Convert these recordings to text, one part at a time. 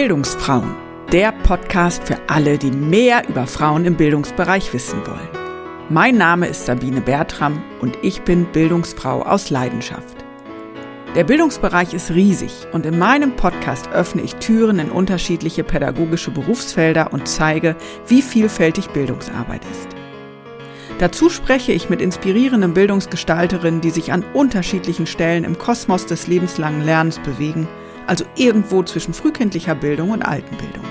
Bildungsfrauen, der Podcast für alle, die mehr über Frauen im Bildungsbereich wissen wollen. Mein Name ist Sabine Bertram und ich bin Bildungsfrau aus Leidenschaft. Der Bildungsbereich ist riesig und in meinem Podcast öffne ich Türen in unterschiedliche pädagogische Berufsfelder und zeige, wie vielfältig Bildungsarbeit ist. Dazu spreche ich mit inspirierenden Bildungsgestalterinnen, die sich an unterschiedlichen Stellen im Kosmos des lebenslangen Lernens bewegen – also irgendwo zwischen frühkindlicher Bildung und Altenbildung.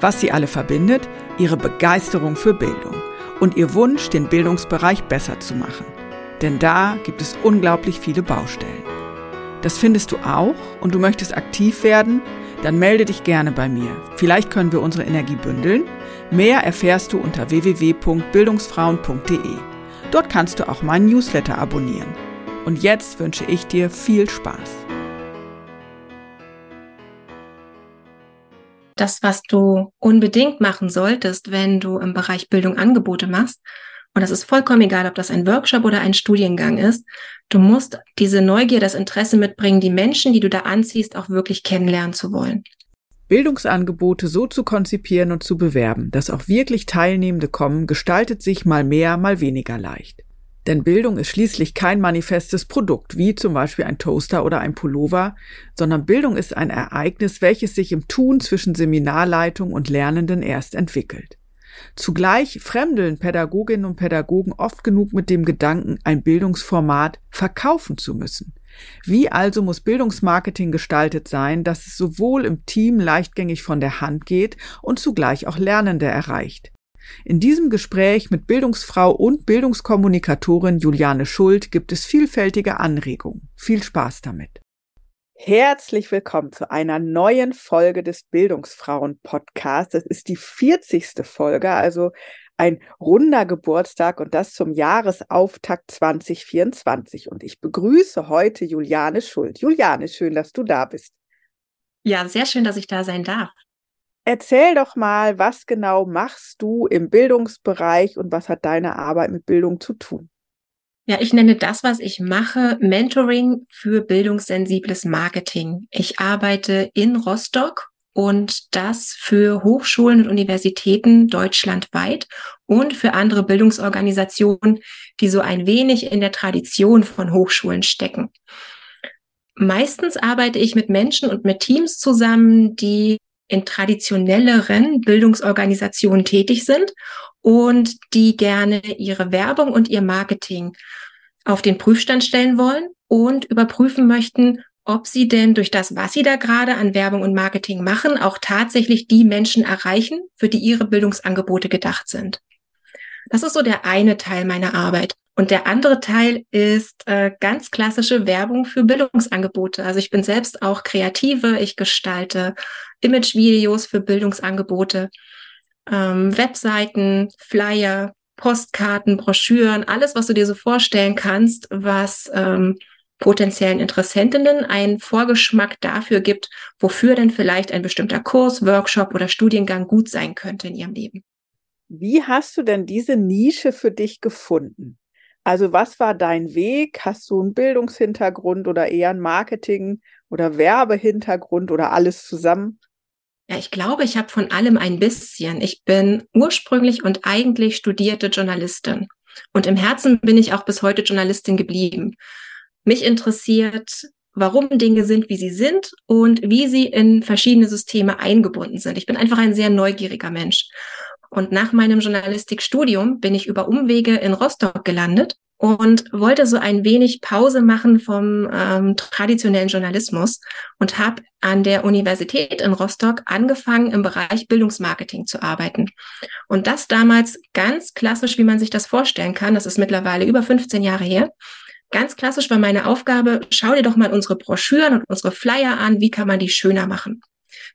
Was sie alle verbindet, ihre Begeisterung für Bildung und ihr Wunsch, den Bildungsbereich besser zu machen. Denn da gibt es unglaublich viele Baustellen. Das findest du auch und du möchtest aktiv werden? Dann melde dich gerne bei mir. Vielleicht können wir unsere Energie bündeln. Mehr erfährst du unter www.bildungsfrauen.de. Dort kannst du auch meinen Newsletter abonnieren. Und jetzt wünsche ich dir viel Spaß. Das, was du unbedingt machen solltest, wenn du im Bereich Bildung Angebote machst. Und das ist vollkommen egal, ob das ein Workshop oder ein Studiengang ist. Du musst diese Neugier, das Interesse mitbringen, die Menschen, die du da anziehst, auch wirklich kennenlernen zu wollen. Bildungsangebote so zu konzipieren und zu bewerben, dass auch wirklich Teilnehmende kommen, gestaltet sich mal mehr, mal weniger leicht. Denn Bildung ist schließlich kein manifestes Produkt, wie zum Beispiel ein Toaster oder ein Pullover, sondern Bildung ist ein Ereignis, welches sich im Tun zwischen Seminarleitung und Lernenden erst entwickelt. Zugleich fremdeln Pädagoginnen und Pädagogen oft genug mit dem Gedanken, ein Bildungsformat verkaufen zu müssen. Wie also muss Bildungsmarketing gestaltet sein, dass es sowohl im Team leichtgängig von der Hand geht und zugleich auch Lernende erreicht? In diesem Gespräch mit Bildungsfrau und Bildungskommunikatorin Juliane Schuld gibt es vielfältige Anregungen. Viel Spaß damit. Herzlich willkommen zu einer neuen Folge des Bildungsfrauen Podcasts. Das ist die 40. Folge, also ein runder Geburtstag und das zum Jahresauftakt 2024. Und ich begrüße heute Juliane Schuld. Juliane, schön, dass du da bist. Ja, sehr schön, dass ich da sein darf. Erzähl doch mal, was genau machst du im Bildungsbereich und was hat deine Arbeit mit Bildung zu tun? Ja, ich nenne das, was ich mache, Mentoring für bildungssensibles Marketing. Ich arbeite in Rostock und das für Hochschulen und Universitäten deutschlandweit und für andere Bildungsorganisationen, die so ein wenig in der Tradition von Hochschulen stecken. Meistens arbeite ich mit Menschen und mit Teams zusammen, die in traditionelleren Bildungsorganisationen tätig sind und die gerne ihre Werbung und ihr Marketing auf den Prüfstand stellen wollen und überprüfen möchten, ob sie denn durch das, was sie da gerade an Werbung und Marketing machen, auch tatsächlich die Menschen erreichen, für die ihre Bildungsangebote gedacht sind. Das ist so der eine Teil meiner Arbeit. Und der andere Teil ist äh, ganz klassische Werbung für Bildungsangebote. Also ich bin selbst auch Kreative, ich gestalte Imagevideos für Bildungsangebote, ähm, Webseiten, Flyer, Postkarten, Broschüren, alles, was du dir so vorstellen kannst, was ähm, potenziellen Interessentinnen einen Vorgeschmack dafür gibt, wofür denn vielleicht ein bestimmter Kurs, Workshop oder Studiengang gut sein könnte in ihrem Leben. Wie hast du denn diese Nische für dich gefunden? Also was war dein Weg? Hast du einen Bildungshintergrund oder eher einen Marketing- oder Werbehintergrund oder alles zusammen? Ja, ich glaube, ich habe von allem ein bisschen. Ich bin ursprünglich und eigentlich studierte Journalistin. Und im Herzen bin ich auch bis heute Journalistin geblieben. Mich interessiert, warum Dinge sind, wie sie sind und wie sie in verschiedene Systeme eingebunden sind. Ich bin einfach ein sehr neugieriger Mensch. Und nach meinem Journalistikstudium bin ich über Umwege in Rostock gelandet und wollte so ein wenig Pause machen vom ähm, traditionellen Journalismus und habe an der Universität in Rostock angefangen, im Bereich Bildungsmarketing zu arbeiten. Und das damals ganz klassisch, wie man sich das vorstellen kann. Das ist mittlerweile über 15 Jahre her. Ganz klassisch war meine Aufgabe, schau dir doch mal unsere Broschüren und unsere Flyer an, wie kann man die schöner machen.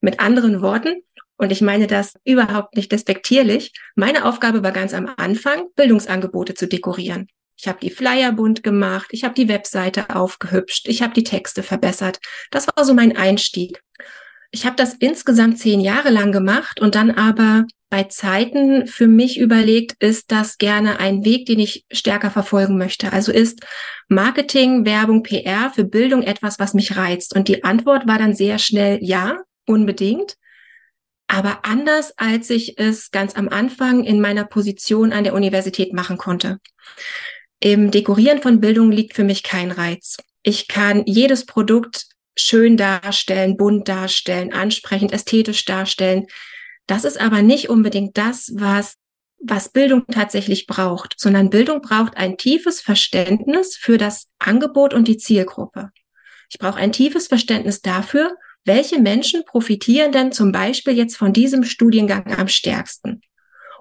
Mit anderen Worten, und ich meine das überhaupt nicht despektierlich. Meine Aufgabe war ganz am Anfang, Bildungsangebote zu dekorieren. Ich habe die Flyer bunt gemacht, ich habe die Webseite aufgehübscht, ich habe die Texte verbessert. Das war so mein Einstieg. Ich habe das insgesamt zehn Jahre lang gemacht und dann aber bei Zeiten für mich überlegt, ist das gerne ein Weg, den ich stärker verfolgen möchte. Also ist Marketing, Werbung, PR für Bildung etwas, was mich reizt? Und die Antwort war dann sehr schnell ja, unbedingt. Aber anders, als ich es ganz am Anfang in meiner Position an der Universität machen konnte. Im Dekorieren von Bildung liegt für mich kein Reiz. Ich kann jedes Produkt schön darstellen, bunt darstellen, ansprechend, ästhetisch darstellen. Das ist aber nicht unbedingt das, was, was Bildung tatsächlich braucht, sondern Bildung braucht ein tiefes Verständnis für das Angebot und die Zielgruppe. Ich brauche ein tiefes Verständnis dafür, welche Menschen profitieren denn zum Beispiel jetzt von diesem Studiengang am stärksten?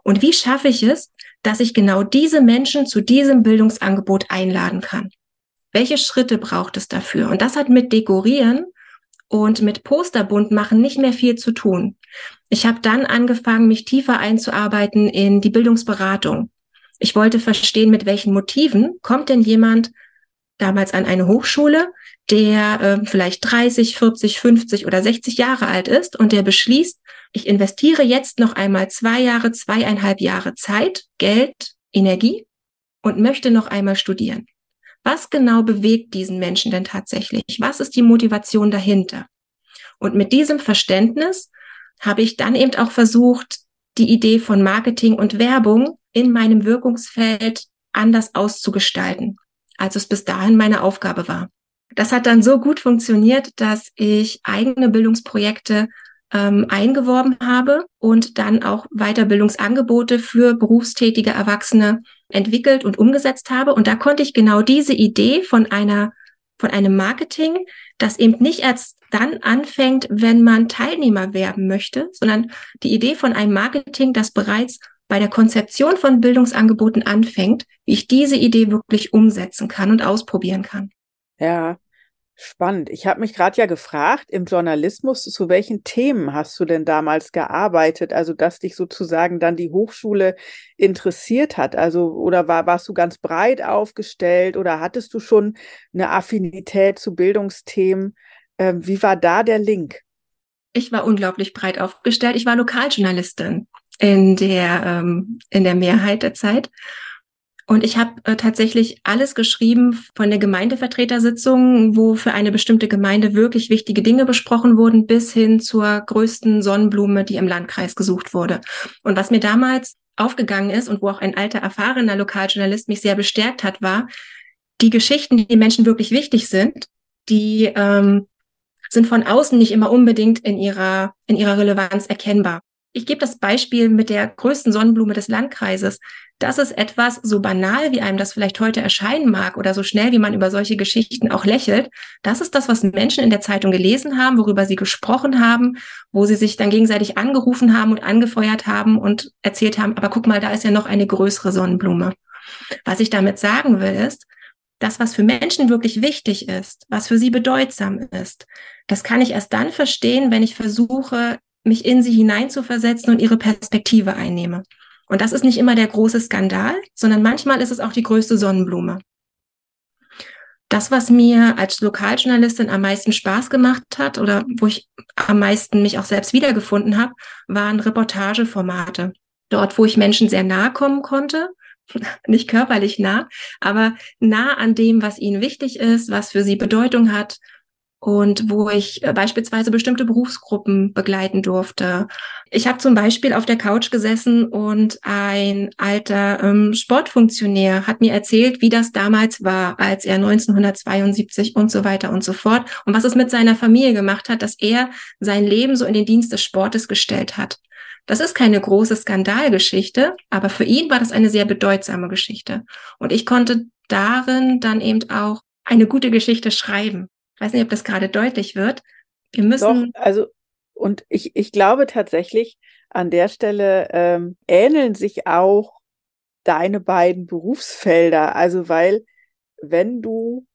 Und wie schaffe ich es, dass ich genau diese Menschen zu diesem Bildungsangebot einladen kann? Welche Schritte braucht es dafür? Und das hat mit Dekorieren und mit Posterbund machen nicht mehr viel zu tun. Ich habe dann angefangen, mich tiefer einzuarbeiten in die Bildungsberatung. Ich wollte verstehen, mit welchen Motiven kommt denn jemand damals an eine Hochschule, der äh, vielleicht 30, 40, 50 oder 60 Jahre alt ist und der beschließt, ich investiere jetzt noch einmal zwei Jahre, zweieinhalb Jahre Zeit, Geld, Energie und möchte noch einmal studieren. Was genau bewegt diesen Menschen denn tatsächlich? Was ist die Motivation dahinter? Und mit diesem Verständnis habe ich dann eben auch versucht, die Idee von Marketing und Werbung in meinem Wirkungsfeld anders auszugestalten, als es bis dahin meine Aufgabe war. Das hat dann so gut funktioniert, dass ich eigene Bildungsprojekte ähm, eingeworben habe und dann auch Weiterbildungsangebote für berufstätige Erwachsene entwickelt und umgesetzt habe. Und da konnte ich genau diese Idee von einer von einem Marketing, das eben nicht erst dann anfängt, wenn man Teilnehmer werben möchte, sondern die Idee von einem Marketing, das bereits bei der Konzeption von Bildungsangeboten anfängt, wie ich diese Idee wirklich umsetzen kann und ausprobieren kann. Ja, Spannend. Ich habe mich gerade ja gefragt, im Journalismus, zu welchen Themen hast du denn damals gearbeitet? Also, dass dich sozusagen dann die Hochschule interessiert hat. Also, oder war, warst du ganz breit aufgestellt oder hattest du schon eine Affinität zu Bildungsthemen? Ähm, wie war da der Link? Ich war unglaublich breit aufgestellt. Ich war Lokaljournalistin in der, ähm, in der Mehrheit der Zeit und ich habe äh, tatsächlich alles geschrieben von der Gemeindevertretersitzung, wo für eine bestimmte Gemeinde wirklich wichtige Dinge besprochen wurden, bis hin zur größten Sonnenblume, die im Landkreis gesucht wurde. Und was mir damals aufgegangen ist und wo auch ein alter, erfahrener Lokaljournalist mich sehr bestärkt hat, war, die Geschichten, die Menschen wirklich wichtig sind, die ähm, sind von außen nicht immer unbedingt in ihrer, in ihrer Relevanz erkennbar. Ich gebe das Beispiel mit der größten Sonnenblume des Landkreises. Das ist etwas so banal, wie einem das vielleicht heute erscheinen mag oder so schnell, wie man über solche Geschichten auch lächelt. Das ist das, was Menschen in der Zeitung gelesen haben, worüber sie gesprochen haben, wo sie sich dann gegenseitig angerufen haben und angefeuert haben und erzählt haben, aber guck mal, da ist ja noch eine größere Sonnenblume. Was ich damit sagen will, ist, das, was für Menschen wirklich wichtig ist, was für sie bedeutsam ist, das kann ich erst dann verstehen, wenn ich versuche, mich in sie hineinzuversetzen und ihre Perspektive einnehme. Und das ist nicht immer der große Skandal, sondern manchmal ist es auch die größte Sonnenblume. Das, was mir als Lokaljournalistin am meisten Spaß gemacht hat oder wo ich am meisten mich auch selbst wiedergefunden habe, waren Reportageformate. Dort, wo ich Menschen sehr nahe kommen konnte, nicht körperlich nah, aber nah an dem, was ihnen wichtig ist, was für sie Bedeutung hat und wo ich äh, beispielsweise bestimmte Berufsgruppen begleiten durfte. Ich habe zum Beispiel auf der Couch gesessen und ein alter ähm, Sportfunktionär hat mir erzählt, wie das damals war, als er 1972 und so weiter und so fort und was es mit seiner Familie gemacht hat, dass er sein Leben so in den Dienst des Sportes gestellt hat. Das ist keine große Skandalgeschichte, aber für ihn war das eine sehr bedeutsame Geschichte. Und ich konnte darin dann eben auch eine gute Geschichte schreiben weiß nicht, ob das gerade deutlich wird. Wir müssen. Doch, also, und ich, ich glaube tatsächlich, an der Stelle ähm, ähneln sich auch deine beiden Berufsfelder. Also, weil, wenn du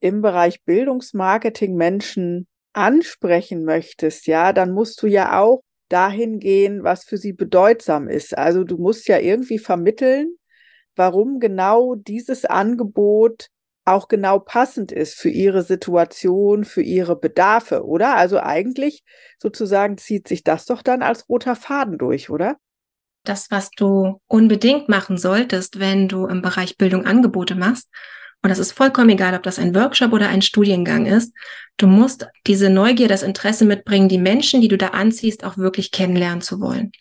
im Bereich Bildungsmarketing Menschen ansprechen möchtest, ja, dann musst du ja auch dahin gehen, was für sie bedeutsam ist. Also du musst ja irgendwie vermitteln, warum genau dieses Angebot auch genau passend ist für ihre Situation, für ihre Bedarfe, oder? Also eigentlich sozusagen zieht sich das doch dann als roter Faden durch, oder? Das, was du unbedingt machen solltest, wenn du im Bereich Bildung Angebote machst, Und das ist vollkommen egal, ob das ein Workshop oder ein Studiengang ist. Du musst diese Neugier, das Interesse mitbringen, die Menschen, die du da anziehst, auch wirklich kennenlernen zu wollen.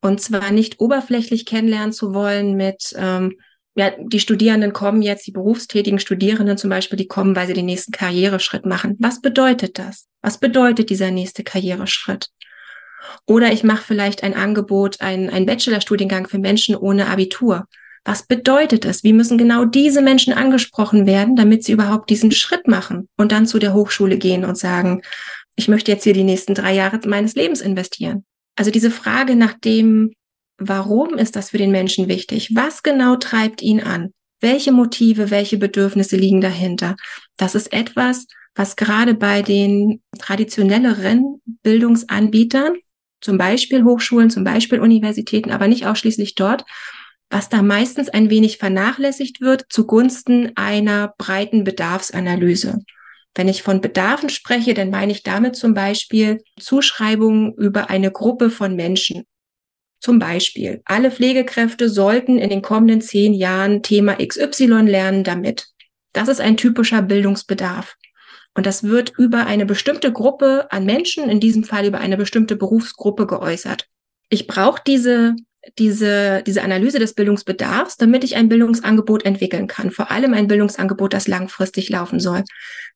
Und zwar nicht oberflächlich kennenlernen zu wollen mit, ähm, ja, die Studierenden kommen jetzt, die berufstätigen Studierenden zum Beispiel, die kommen, weil sie den nächsten Karriereschritt machen. Was bedeutet das? Was bedeutet dieser nächste Karriereschritt? Oder ich mache vielleicht ein Angebot, ein, ein Bachelorstudiengang für Menschen ohne Abitur. Was bedeutet es? Wie müssen genau diese Menschen angesprochen werden, damit sie überhaupt diesen Schritt machen und dann zu der Hochschule gehen und sagen, ich möchte jetzt hier die nächsten drei Jahre meines Lebens investieren? Also diese Frage nach dem, warum ist das für den Menschen wichtig? Was genau treibt ihn an? Welche Motive, welche Bedürfnisse liegen dahinter? Das ist etwas, was gerade bei den traditionelleren Bildungsanbietern, zum Beispiel Hochschulen, zum Beispiel Universitäten, aber nicht ausschließlich dort, was da meistens ein wenig vernachlässigt wird zugunsten einer breiten Bedarfsanalyse. Wenn ich von Bedarfen spreche, dann meine ich damit zum Beispiel Zuschreibungen über eine Gruppe von Menschen. Zum Beispiel, alle Pflegekräfte sollten in den kommenden zehn Jahren Thema XY lernen damit. Das ist ein typischer Bildungsbedarf. Und das wird über eine bestimmte Gruppe an Menschen, in diesem Fall über eine bestimmte Berufsgruppe geäußert. Ich brauche diese diese, diese Analyse des Bildungsbedarfs, damit ich ein Bildungsangebot entwickeln kann. Vor allem ein Bildungsangebot, das langfristig laufen soll.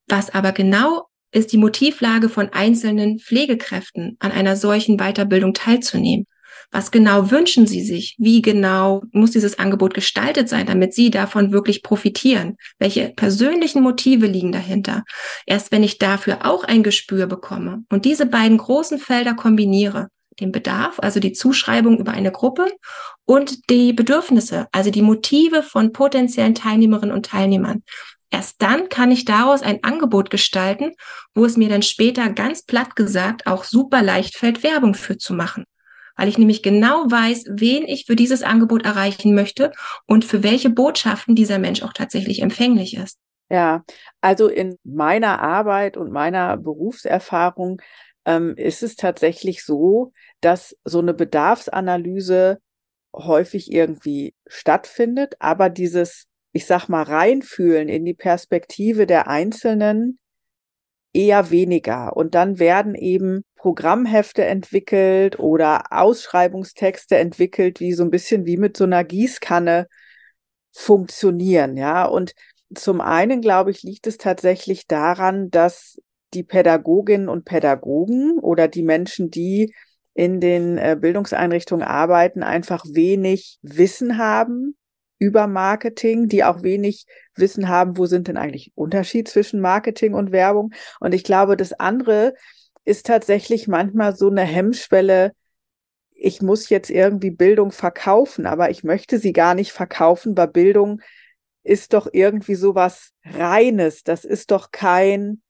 Was aber genau ist die Motivlage von einzelnen Pflegekräften, an einer solchen Weiterbildung teilzunehmen? Was genau wünschen Sie sich? Wie genau muss dieses Angebot gestaltet sein, damit Sie davon wirklich profitieren? Welche persönlichen Motive liegen dahinter? Erst wenn ich dafür auch ein Gespür bekomme und diese beiden großen Felder kombiniere, den Bedarf, also die Zuschreibung über eine Gruppe und die Bedürfnisse, also die Motive von potenziellen Teilnehmerinnen und Teilnehmern. Erst dann kann ich daraus ein Angebot gestalten, wo es mir dann später ganz platt gesagt auch super leicht fällt, Werbung für zu machen. Weil ich nämlich genau weiß, wen ich für dieses Angebot erreichen möchte und für welche Botschaften dieser Mensch auch tatsächlich empfänglich ist. Ja, also in meiner Arbeit und meiner Berufserfahrung ähm, ist es tatsächlich so, dass so eine Bedarfsanalyse häufig irgendwie stattfindet, aber dieses, ich sag mal, reinfühlen in die Perspektive der Einzelnen eher weniger. Und dann werden eben Programmhefte entwickelt oder Ausschreibungstexte entwickelt, die so ein bisschen wie mit so einer Gießkanne funktionieren, ja. Und zum einen, glaube ich, liegt es tatsächlich daran, dass die Pädagoginnen und Pädagogen oder die Menschen, die in den äh, Bildungseinrichtungen arbeiten, einfach wenig Wissen haben über Marketing, die auch wenig Wissen haben, wo sind denn eigentlich Unterschied zwischen Marketing und Werbung. Und ich glaube, das andere ist tatsächlich manchmal so eine Hemmschwelle, ich muss jetzt irgendwie Bildung verkaufen, aber ich möchte sie gar nicht verkaufen, weil Bildung ist doch irgendwie so was Reines. Das ist doch kein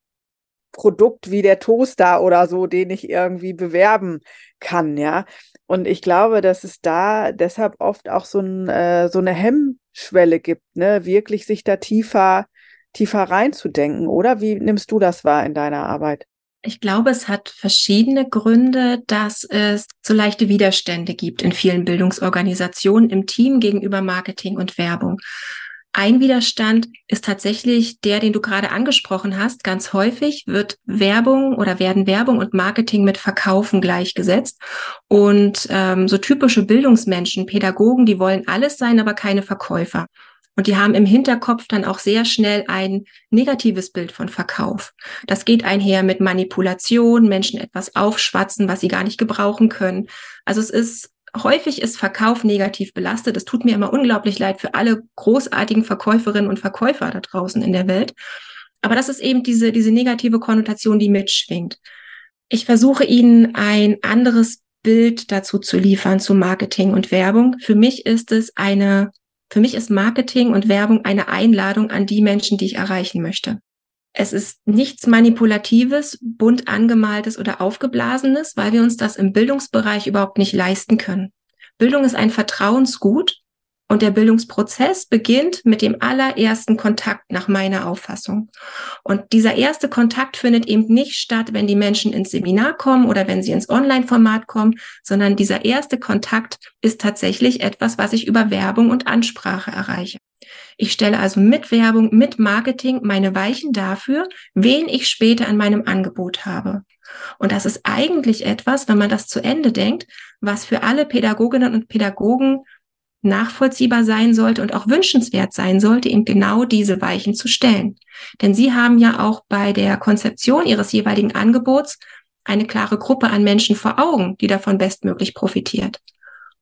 Produkt wie der Toaster oder so, den ich irgendwie bewerben kann, ja. Und ich glaube, dass es da deshalb oft auch so, ein, äh, so eine Hemmschwelle gibt, ne, wirklich sich da tiefer, tiefer reinzudenken, oder? Wie nimmst du das wahr in deiner Arbeit? Ich glaube, es hat verschiedene Gründe, dass es so leichte Widerstände gibt in vielen Bildungsorganisationen im Team gegenüber Marketing und Werbung. Ein Widerstand ist tatsächlich der, den du gerade angesprochen hast. Ganz häufig wird Werbung oder werden Werbung und Marketing mit Verkaufen gleichgesetzt. Und ähm, so typische Bildungsmenschen, Pädagogen, die wollen alles sein, aber keine Verkäufer. Und die haben im Hinterkopf dann auch sehr schnell ein negatives Bild von Verkauf. Das geht einher mit Manipulation, Menschen etwas aufschwatzen, was sie gar nicht gebrauchen können. Also es ist häufig ist Verkauf negativ belastet. Es tut mir immer unglaublich leid für alle großartigen Verkäuferinnen und Verkäufer da draußen in der Welt. Aber das ist eben diese, diese negative Konnotation, die mitschwingt. Ich versuche Ihnen ein anderes Bild dazu zu liefern zu Marketing und Werbung. Für mich ist es eine, für mich ist Marketing und Werbung eine Einladung an die Menschen, die ich erreichen möchte. Es ist nichts Manipulatives, bunt angemaltes oder aufgeblasenes, weil wir uns das im Bildungsbereich überhaupt nicht leisten können. Bildung ist ein Vertrauensgut Und der Bildungsprozess beginnt mit dem allerersten Kontakt nach meiner Auffassung. Und dieser erste Kontakt findet eben nicht statt, wenn die Menschen ins Seminar kommen oder wenn sie ins Online-Format kommen, sondern dieser erste Kontakt ist tatsächlich etwas, was ich über Werbung und Ansprache erreiche. Ich stelle also mit Werbung, mit Marketing meine Weichen dafür, wen ich später an meinem Angebot habe. Und das ist eigentlich etwas, wenn man das zu Ende denkt, was für alle Pädagoginnen und Pädagogen nachvollziehbar sein sollte und auch wünschenswert sein sollte, eben genau diese Weichen zu stellen. Denn Sie haben ja auch bei der Konzeption Ihres jeweiligen Angebots eine klare Gruppe an Menschen vor Augen, die davon bestmöglich profitiert.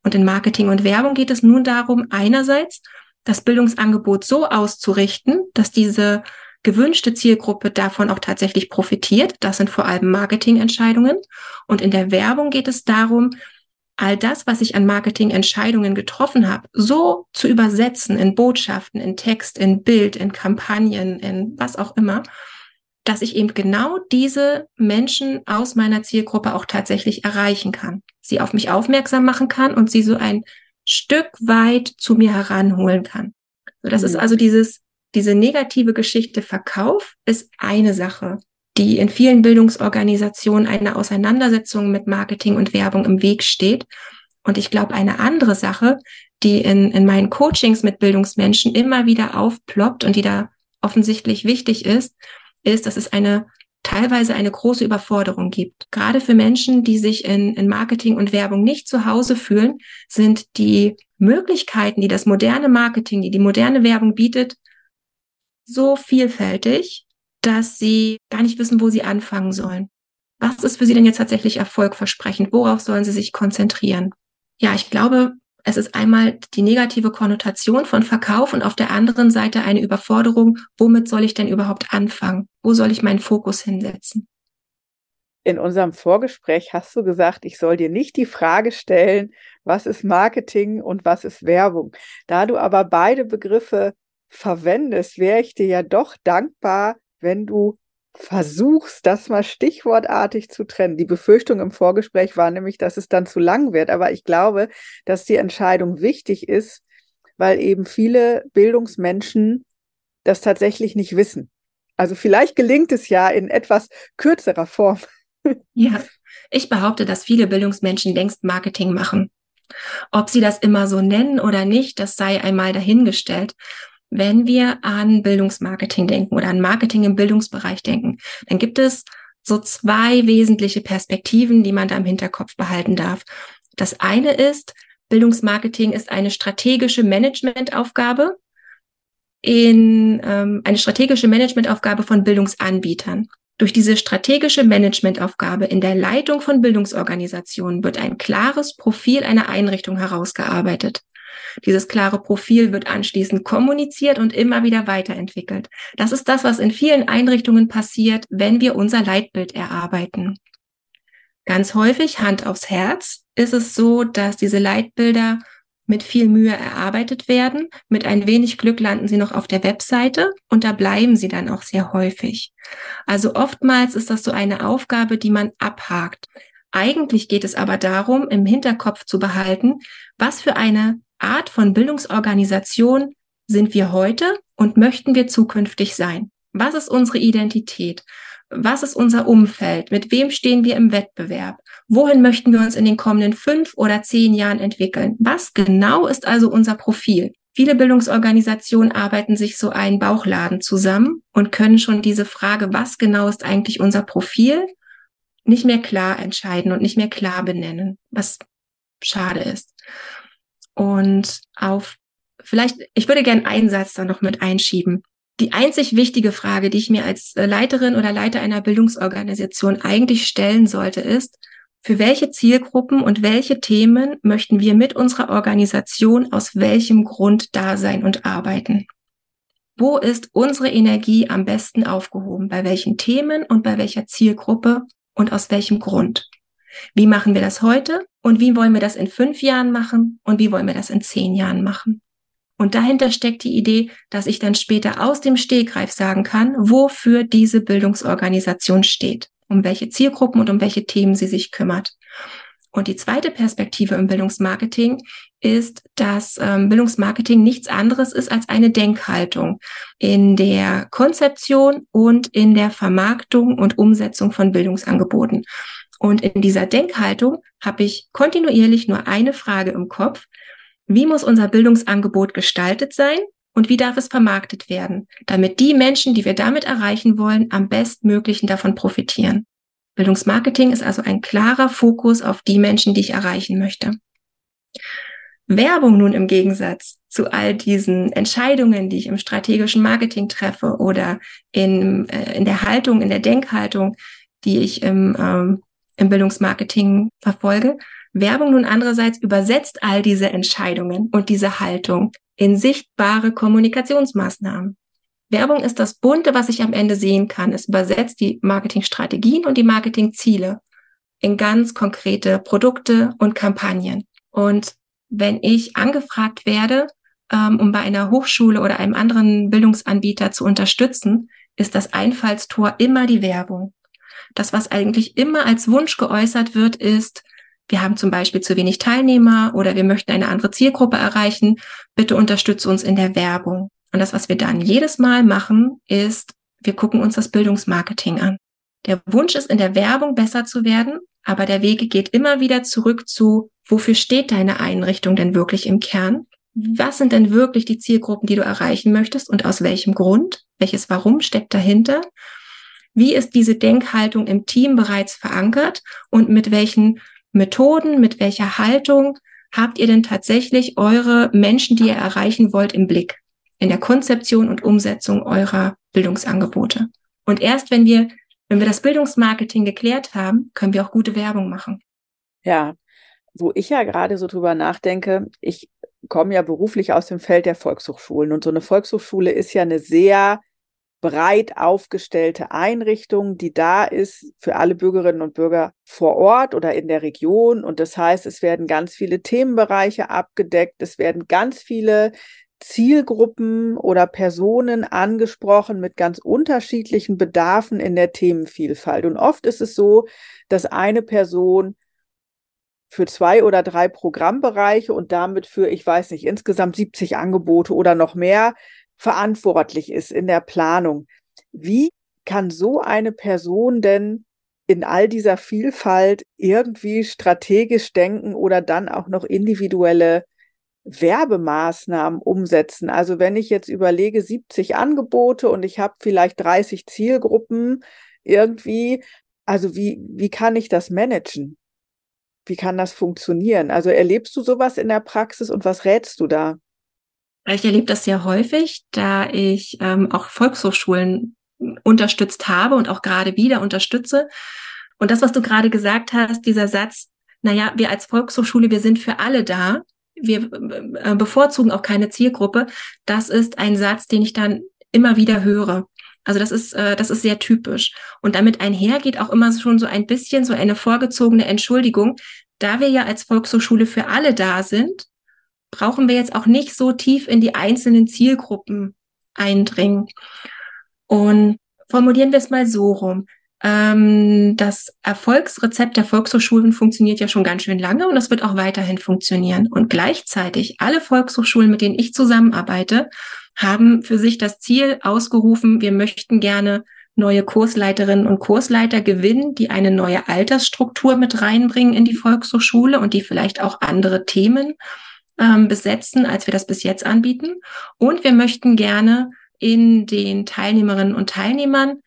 Und in Marketing und Werbung geht es nun darum, einerseits das Bildungsangebot so auszurichten, dass diese gewünschte Zielgruppe davon auch tatsächlich profitiert. Das sind vor allem Marketingentscheidungen. Und in der Werbung geht es darum, all das, was ich an Marketingentscheidungen getroffen habe, so zu übersetzen in Botschaften, in Text, in Bild, in Kampagnen, in was auch immer, dass ich eben genau diese Menschen aus meiner Zielgruppe auch tatsächlich erreichen kann, sie auf mich aufmerksam machen kann und sie so ein Stück weit zu mir heranholen kann. So, das mhm. ist also dieses, diese negative Geschichte Verkauf ist eine Sache die in vielen Bildungsorganisationen eine Auseinandersetzung mit Marketing und Werbung im Weg steht. Und ich glaube, eine andere Sache, die in, in meinen Coachings mit Bildungsmenschen immer wieder aufploppt und die da offensichtlich wichtig ist, ist, dass es eine teilweise eine große Überforderung gibt. Gerade für Menschen, die sich in, in Marketing und Werbung nicht zu Hause fühlen, sind die Möglichkeiten, die das moderne Marketing, die die moderne Werbung bietet, so vielfältig, dass sie gar nicht wissen, wo sie anfangen sollen. Was ist für sie denn jetzt tatsächlich erfolgversprechend? Worauf sollen sie sich konzentrieren? Ja, ich glaube, es ist einmal die negative Konnotation von Verkauf und auf der anderen Seite eine Überforderung. Womit soll ich denn überhaupt anfangen? Wo soll ich meinen Fokus hinsetzen? In unserem Vorgespräch hast du gesagt, ich soll dir nicht die Frage stellen, was ist Marketing und was ist Werbung. Da du aber beide Begriffe verwendest, wäre ich dir ja doch dankbar, wenn du versuchst, das mal stichwortartig zu trennen. Die Befürchtung im Vorgespräch war nämlich, dass es dann zu lang wird. Aber ich glaube, dass die Entscheidung wichtig ist, weil eben viele Bildungsmenschen das tatsächlich nicht wissen. Also vielleicht gelingt es ja in etwas kürzerer Form. Ja, ich behaupte, dass viele Bildungsmenschen längst Marketing machen. Ob sie das immer so nennen oder nicht, das sei einmal dahingestellt. Wenn wir an Bildungsmarketing denken oder an Marketing im Bildungsbereich denken, dann gibt es so zwei wesentliche Perspektiven, die man da im Hinterkopf behalten darf. Das eine ist, Bildungsmarketing ist eine strategische Managementaufgabe in ähm, eine strategische Managementaufgabe von Bildungsanbietern. Durch diese strategische Managementaufgabe in der Leitung von Bildungsorganisationen wird ein klares Profil einer Einrichtung herausgearbeitet. Dieses klare Profil wird anschließend kommuniziert und immer wieder weiterentwickelt. Das ist das, was in vielen Einrichtungen passiert, wenn wir unser Leitbild erarbeiten. Ganz häufig, Hand aufs Herz, ist es so, dass diese Leitbilder mit viel Mühe erarbeitet werden. Mit ein wenig Glück landen sie noch auf der Webseite und da bleiben sie dann auch sehr häufig. Also oftmals ist das so eine Aufgabe, die man abhakt. Eigentlich geht es aber darum, im Hinterkopf zu behalten, was für eine Art von Bildungsorganisation sind wir heute und möchten wir zukünftig sein? Was ist unsere Identität? Was ist unser Umfeld? Mit wem stehen wir im Wettbewerb? Wohin möchten wir uns in den kommenden fünf oder zehn Jahren entwickeln? Was genau ist also unser Profil? Viele Bildungsorganisationen arbeiten sich so einen Bauchladen zusammen und können schon diese Frage, was genau ist eigentlich unser Profil, nicht mehr klar entscheiden und nicht mehr klar benennen, was schade ist. Und auf vielleicht, ich würde gerne einen Satz da noch mit einschieben. Die einzig wichtige Frage, die ich mir als äh, Leiterin oder Leiter einer Bildungsorganisation eigentlich stellen sollte, ist, für welche Zielgruppen und welche Themen möchten wir mit unserer Organisation aus welchem Grund da sein und arbeiten? Wo ist unsere Energie am besten aufgehoben? Bei welchen Themen und bei welcher Zielgruppe und aus welchem Grund? Wie machen wir das heute und wie wollen wir das in fünf Jahren machen und wie wollen wir das in zehn Jahren machen? Und dahinter steckt die Idee, dass ich dann später aus dem Stegreif sagen kann, wofür diese Bildungsorganisation steht, um welche Zielgruppen und um welche Themen sie sich kümmert. Und die zweite Perspektive im Bildungsmarketing ist, dass ähm, Bildungsmarketing nichts anderes ist als eine Denkhaltung in der Konzeption und in der Vermarktung und Umsetzung von Bildungsangeboten. Und in dieser Denkhaltung habe ich kontinuierlich nur eine Frage im Kopf. Wie muss unser Bildungsangebot gestaltet sein und wie darf es vermarktet werden, damit die Menschen, die wir damit erreichen wollen, am bestmöglichen davon profitieren? Bildungsmarketing ist also ein klarer Fokus auf die Menschen, die ich erreichen möchte. Werbung nun im Gegensatz zu all diesen Entscheidungen, die ich im strategischen Marketing treffe oder in, äh, in der Haltung, in der Denkhaltung, die ich im, ähm, im Bildungsmarketing verfolge. Werbung nun andererseits übersetzt all diese Entscheidungen und diese Haltung in sichtbare Kommunikationsmaßnahmen. Werbung ist das Bunte, was ich am Ende sehen kann. Es übersetzt die Marketingstrategien und die Marketingziele in ganz konkrete Produkte und Kampagnen. Und wenn ich angefragt werde, ähm, um bei einer Hochschule oder einem anderen Bildungsanbieter zu unterstützen, ist das Einfallstor immer die Werbung. Das, was eigentlich immer als Wunsch geäußert wird, ist, wir haben zum Beispiel zu wenig Teilnehmer oder wir möchten eine andere Zielgruppe erreichen. Bitte unterstütze uns in der Werbung. Und das, was wir dann jedes Mal machen, ist, wir gucken uns das Bildungsmarketing an. Der Wunsch ist, in der Werbung besser zu werden, aber der Weg geht immer wieder zurück zu, wofür steht deine Einrichtung denn wirklich im Kern? Was sind denn wirklich die Zielgruppen, die du erreichen möchtest und aus welchem Grund? Welches Warum steckt dahinter? Wie ist diese Denkhaltung im Team bereits verankert und mit welchen Methoden, mit welcher Haltung habt ihr denn tatsächlich eure Menschen, die ihr erreichen wollt, im Blick? in der Konzeption und Umsetzung eurer Bildungsangebote. Und erst wenn wir, wenn wir das Bildungsmarketing geklärt haben, können wir auch gute Werbung machen. Ja, wo ich ja gerade so drüber nachdenke, ich komme ja beruflich aus dem Feld der Volkshochschulen und so eine Volkshochschule ist ja eine sehr breit aufgestellte Einrichtung, die da ist für alle Bürgerinnen und Bürger vor Ort oder in der Region. Und das heißt, es werden ganz viele Themenbereiche abgedeckt, es werden ganz viele Zielgruppen oder Personen angesprochen mit ganz unterschiedlichen Bedarfen in der Themenvielfalt. Und oft ist es so, dass eine Person für zwei oder drei Programmbereiche und damit für, ich weiß nicht, insgesamt 70 Angebote oder noch mehr verantwortlich ist in der Planung. Wie kann so eine Person denn in all dieser Vielfalt irgendwie strategisch denken oder dann auch noch individuelle Werbemaßnahmen umsetzen. Also wenn ich jetzt überlege, 70 Angebote und ich habe vielleicht 30 Zielgruppen irgendwie, also wie, wie kann ich das managen? Wie kann das funktionieren? Also erlebst du sowas in der Praxis und was rätst du da? Ich erlebe das sehr häufig, da ich ähm, auch Volkshochschulen unterstützt habe und auch gerade wieder unterstütze. Und das, was du gerade gesagt hast, dieser Satz, naja, wir als Volkshochschule, wir sind für alle da, wir äh, bevorzugen auch keine Zielgruppe. Das ist ein Satz, den ich dann immer wieder höre. Also das ist, äh, das ist sehr typisch. Und damit einhergeht auch immer schon so ein bisschen so eine vorgezogene Entschuldigung. Da wir ja als Volkshochschule für alle da sind, brauchen wir jetzt auch nicht so tief in die einzelnen Zielgruppen eindringen. Und formulieren wir es mal so rum. Ähm, das Erfolgsrezept der Volkshochschulen funktioniert ja schon ganz schön lange und das wird auch weiterhin funktionieren. Und gleichzeitig alle Volkshochschulen, mit denen ich zusammenarbeite, haben für sich das Ziel ausgerufen, wir möchten gerne neue Kursleiterinnen und Kursleiter gewinnen, die eine neue Altersstruktur mit reinbringen in die Volkshochschule und die vielleicht auch andere Themen ähm, besetzen, als wir das bis jetzt anbieten. Und wir möchten gerne in den Teilnehmerinnen und Teilnehmern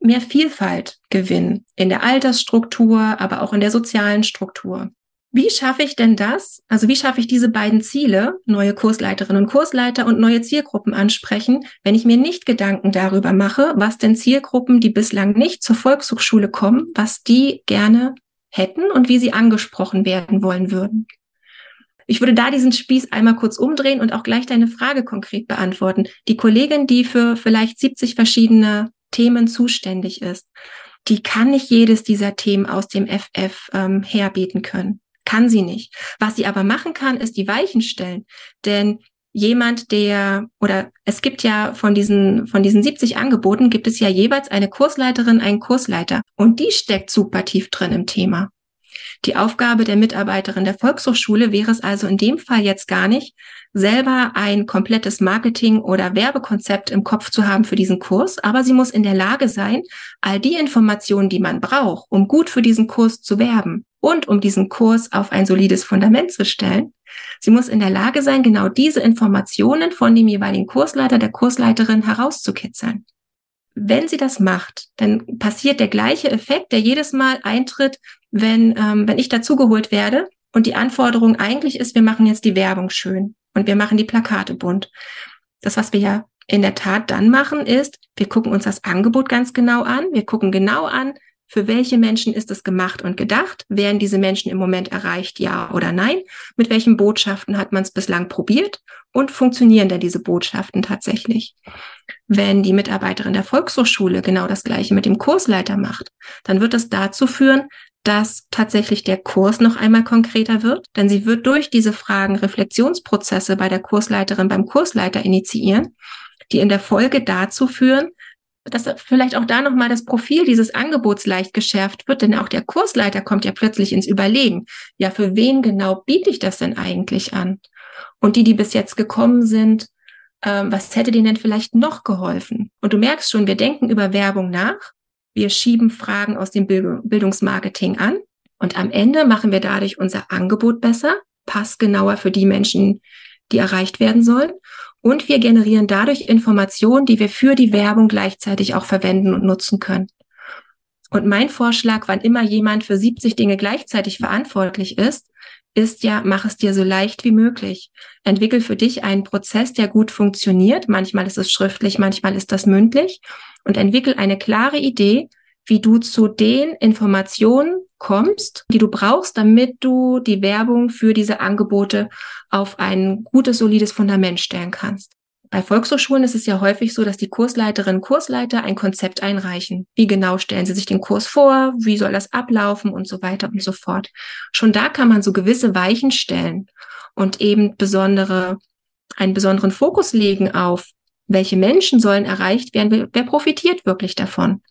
mehr Vielfalt gewinnen in der Altersstruktur, aber auch in der sozialen Struktur. Wie schaffe ich denn das? Also wie schaffe ich diese beiden Ziele, neue Kursleiterinnen und Kursleiter und neue Zielgruppen ansprechen, wenn ich mir nicht Gedanken darüber mache, was denn Zielgruppen, die bislang nicht zur Volkshochschule kommen, was die gerne hätten und wie sie angesprochen werden wollen würden? Ich würde da diesen Spieß einmal kurz umdrehen und auch gleich deine Frage konkret beantworten. Die Kollegin, die für vielleicht 70 verschiedene Themen zuständig ist, die kann nicht jedes dieser Themen aus dem FF ähm, herbeten können. Kann sie nicht. Was sie aber machen kann, ist die Weichen stellen. Denn jemand, der, oder es gibt ja von diesen, von diesen 70 Angeboten, gibt es ja jeweils eine Kursleiterin, einen Kursleiter. Und die steckt super tief drin im Thema. Die Aufgabe der Mitarbeiterin der Volkshochschule wäre es also in dem Fall jetzt gar nicht, selber ein komplettes Marketing- oder Werbekonzept im Kopf zu haben für diesen Kurs, aber sie muss in der Lage sein, all die Informationen, die man braucht, um gut für diesen Kurs zu werben und um diesen Kurs auf ein solides Fundament zu stellen, sie muss in der Lage sein, genau diese Informationen von dem jeweiligen Kursleiter, der Kursleiterin herauszukitzeln. Wenn sie das macht, dann passiert der gleiche Effekt, der jedes Mal eintritt, wenn, ähm, wenn ich dazugeholt werde und die Anforderung eigentlich ist, wir machen jetzt die Werbung schön und wir machen die Plakate bunt. Das, was wir ja in der Tat dann machen, ist, wir gucken uns das Angebot ganz genau an. Wir gucken genau an, für welche Menschen ist es gemacht und gedacht? Werden diese Menschen im Moment erreicht, ja oder nein? Mit welchen Botschaften hat man es bislang probiert? Und funktionieren denn diese Botschaften tatsächlich? Wenn die Mitarbeiterin der Volkshochschule genau das Gleiche mit dem Kursleiter macht, dann wird es dazu führen, dass tatsächlich der Kurs noch einmal konkreter wird, denn sie wird durch diese Fragen Reflexionsprozesse bei der Kursleiterin beim Kursleiter initiieren, die in der Folge dazu führen, dass vielleicht auch da nochmal das Profil dieses Angebots leicht geschärft wird, denn auch der Kursleiter kommt ja plötzlich ins Überlegen. Ja, für wen genau biete ich das denn eigentlich an? Und die, die bis jetzt gekommen sind, ähm, was hätte denen denn vielleicht noch geholfen? Und du merkst schon, wir denken über Werbung nach, wir schieben Fragen aus dem Bildungsmarketing an und am Ende machen wir dadurch unser Angebot besser, passgenauer für die Menschen, die erreicht werden sollen. Und wir generieren dadurch Informationen, die wir für die Werbung gleichzeitig auch verwenden und nutzen können. Und mein Vorschlag, wann immer jemand für 70 Dinge gleichzeitig verantwortlich ist, ist ja, mach es dir so leicht wie möglich. Entwickel für dich einen Prozess, der gut funktioniert. Manchmal ist es schriftlich, manchmal ist das mündlich. Und entwickel eine klare Idee, wie du zu den Informationen kommst, die du brauchst, damit du die Werbung für diese Angebote auf ein gutes, solides Fundament stellen kannst. Bei Volkshochschulen ist es ja häufig so, dass die Kursleiterinnen und Kursleiter ein Konzept einreichen. Wie genau stellen sie sich den Kurs vor? Wie soll das ablaufen und so weiter und so fort. Schon da kann man so gewisse Weichen stellen und eben besondere, einen besonderen Fokus legen auf, welche Menschen sollen erreicht werden, wer profitiert wirklich davon.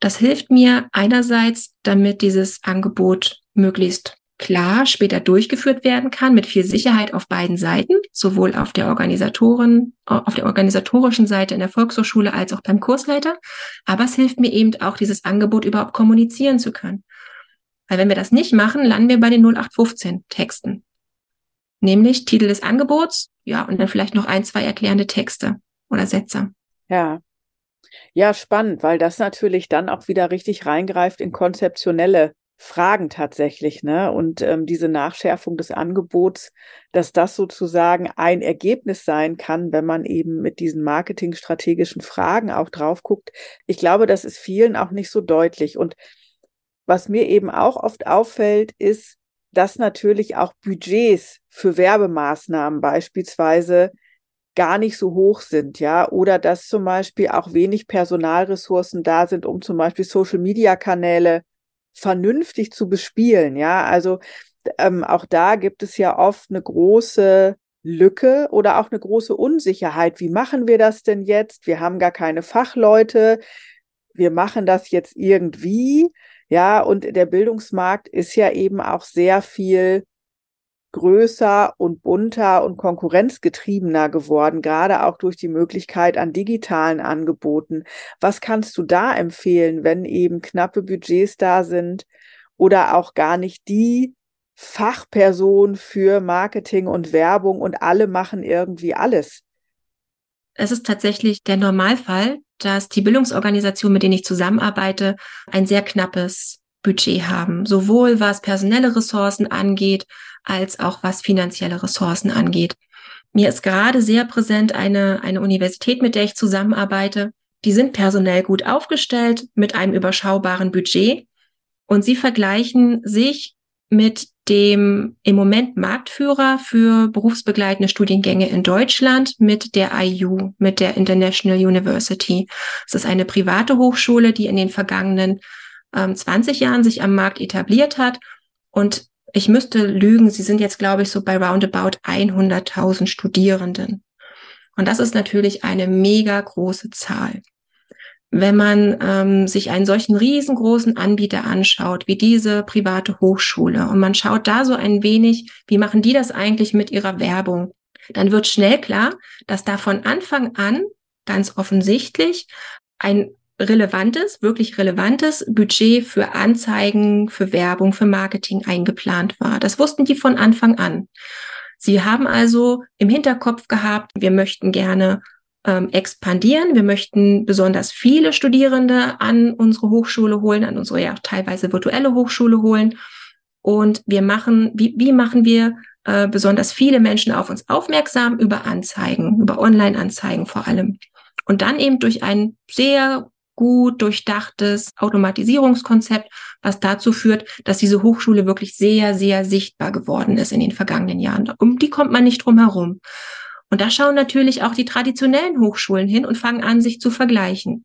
Das hilft mir einerseits, damit dieses Angebot möglichst klar später durchgeführt werden kann, mit viel Sicherheit auf beiden Seiten, sowohl auf der Organisatorin, auf der organisatorischen Seite in der Volkshochschule als auch beim Kursleiter. Aber es hilft mir eben auch, dieses Angebot überhaupt kommunizieren zu können. Weil wenn wir das nicht machen, landen wir bei den 0815 Texten. Nämlich Titel des Angebots, ja, und dann vielleicht noch ein, zwei erklärende Texte oder Sätze. Ja, ja, spannend, weil das natürlich dann auch wieder richtig reingreift in konzeptionelle Fragen tatsächlich, ne? Und ähm, diese Nachschärfung des Angebots, dass das sozusagen ein Ergebnis sein kann, wenn man eben mit diesen marketingstrategischen Fragen auch drauf guckt. Ich glaube, das ist vielen auch nicht so deutlich. Und was mir eben auch oft auffällt, ist, dass natürlich auch Budgets für Werbemaßnahmen beispielsweise gar nicht so hoch sind, ja, oder dass zum Beispiel auch wenig Personalressourcen da sind, um zum Beispiel Social-Media-Kanäle vernünftig zu bespielen, ja. Also ähm, auch da gibt es ja oft eine große Lücke oder auch eine große Unsicherheit. Wie machen wir das denn jetzt? Wir haben gar keine Fachleute. Wir machen das jetzt irgendwie. Ja, und der Bildungsmarkt ist ja eben auch sehr viel größer und bunter und konkurrenzgetriebener geworden, gerade auch durch die Möglichkeit an digitalen Angeboten. Was kannst du da empfehlen, wenn eben knappe Budgets da sind oder auch gar nicht die Fachperson für Marketing und Werbung und alle machen irgendwie alles? Es ist tatsächlich der Normalfall, dass die Bildungsorganisationen, mit denen ich zusammenarbeite, ein sehr knappes Budget haben, sowohl was personelle Ressourcen angeht, als auch was finanzielle Ressourcen angeht. Mir ist gerade sehr präsent eine, eine Universität, mit der ich zusammenarbeite. Die sind personell gut aufgestellt mit einem überschaubaren Budget und sie vergleichen sich mit dem im Moment Marktführer für berufsbegleitende Studiengänge in Deutschland mit der IU, mit der International University. Es ist eine private Hochschule, die in den vergangenen ähm, 20 Jahren sich am Markt etabliert hat. Und ich müsste lügen, sie sind jetzt, glaube ich, so bei roundabout 100.000 Studierenden. Und das ist natürlich eine mega große Zahl. Wenn man ähm, sich einen solchen riesengroßen Anbieter anschaut, wie diese private Hochschule, und man schaut da so ein wenig, wie machen die das eigentlich mit ihrer Werbung, dann wird schnell klar, dass da von Anfang an ganz offensichtlich ein relevantes, wirklich relevantes Budget für Anzeigen, für Werbung, für Marketing eingeplant war. Das wussten die von Anfang an. Sie haben also im Hinterkopf gehabt, wir möchten gerne ähm, expandieren, wir möchten besonders viele Studierende an unsere Hochschule holen, an unsere ja teilweise virtuelle Hochschule holen. Und wir machen, wie, wie machen wir äh, besonders viele Menschen auf uns aufmerksam über Anzeigen, über Online-Anzeigen vor allem. Und dann eben durch ein sehr gut durchdachtes Automatisierungskonzept, was dazu führt, dass diese Hochschule wirklich sehr, sehr sichtbar geworden ist in den vergangenen Jahren. Um die kommt man nicht drum herum. Und da schauen natürlich auch die traditionellen Hochschulen hin und fangen an, sich zu vergleichen.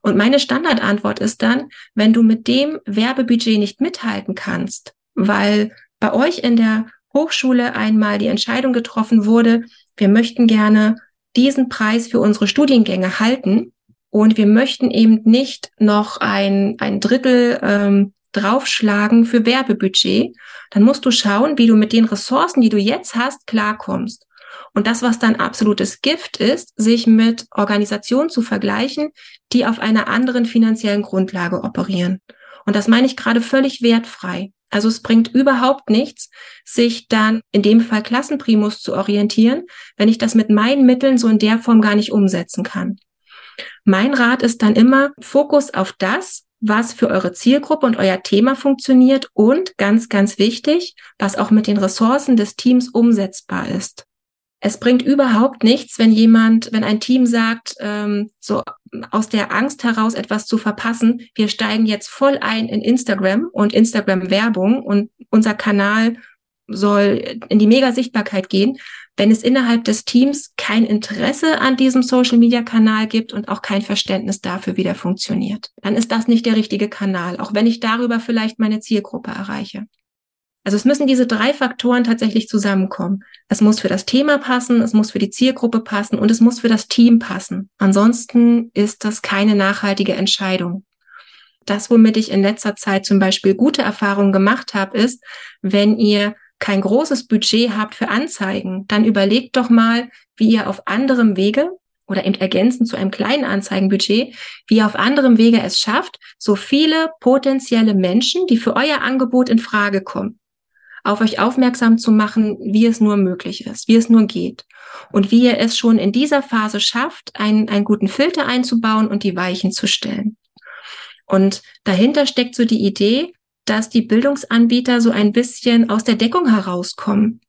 Und meine Standardantwort ist dann, wenn du mit dem Werbebudget nicht mithalten kannst, weil bei euch in der Hochschule einmal die Entscheidung getroffen wurde, wir möchten gerne diesen Preis für unsere Studiengänge halten, und wir möchten eben nicht noch ein, ein Drittel ähm, draufschlagen für Werbebudget. Dann musst du schauen, wie du mit den Ressourcen, die du jetzt hast, klarkommst. Und das, was dann absolutes Gift ist, sich mit Organisationen zu vergleichen, die auf einer anderen finanziellen Grundlage operieren. Und das meine ich gerade völlig wertfrei. Also es bringt überhaupt nichts, sich dann in dem Fall Klassenprimus zu orientieren, wenn ich das mit meinen Mitteln so in der Form gar nicht umsetzen kann. Mein Rat ist dann immer Fokus auf das, was für eure Zielgruppe und euer Thema funktioniert und ganz, ganz wichtig, was auch mit den Ressourcen des Teams umsetzbar ist. Es bringt überhaupt nichts, wenn jemand, wenn ein Team sagt, ähm, so aus der Angst heraus etwas zu verpassen, wir steigen jetzt voll ein in Instagram und Instagram-Werbung und unser Kanal soll in die Mega-Sichtbarkeit gehen, wenn es innerhalb des Teams kein Interesse an diesem Social-Media-Kanal gibt und auch kein Verständnis dafür, wie der funktioniert, dann ist das nicht der richtige Kanal, auch wenn ich darüber vielleicht meine Zielgruppe erreiche. Also es müssen diese drei Faktoren tatsächlich zusammenkommen. Es muss für das Thema passen, es muss für die Zielgruppe passen und es muss für das Team passen. Ansonsten ist das keine nachhaltige Entscheidung. Das, womit ich in letzter Zeit zum Beispiel gute Erfahrungen gemacht habe, ist, wenn ihr kein großes Budget habt für Anzeigen, dann überlegt doch mal, wie ihr auf anderem Wege oder eben ergänzend zu einem kleinen Anzeigenbudget, wie ihr auf anderem Wege es schafft, so viele potenzielle Menschen, die für euer Angebot in Frage kommen, auf euch aufmerksam zu machen, wie es nur möglich ist, wie es nur geht. Und wie ihr es schon in dieser Phase schafft, einen, einen guten Filter einzubauen und die Weichen zu stellen. Und dahinter steckt so die Idee, dass die Bildungsanbieter so ein bisschen aus der Deckung herauskommen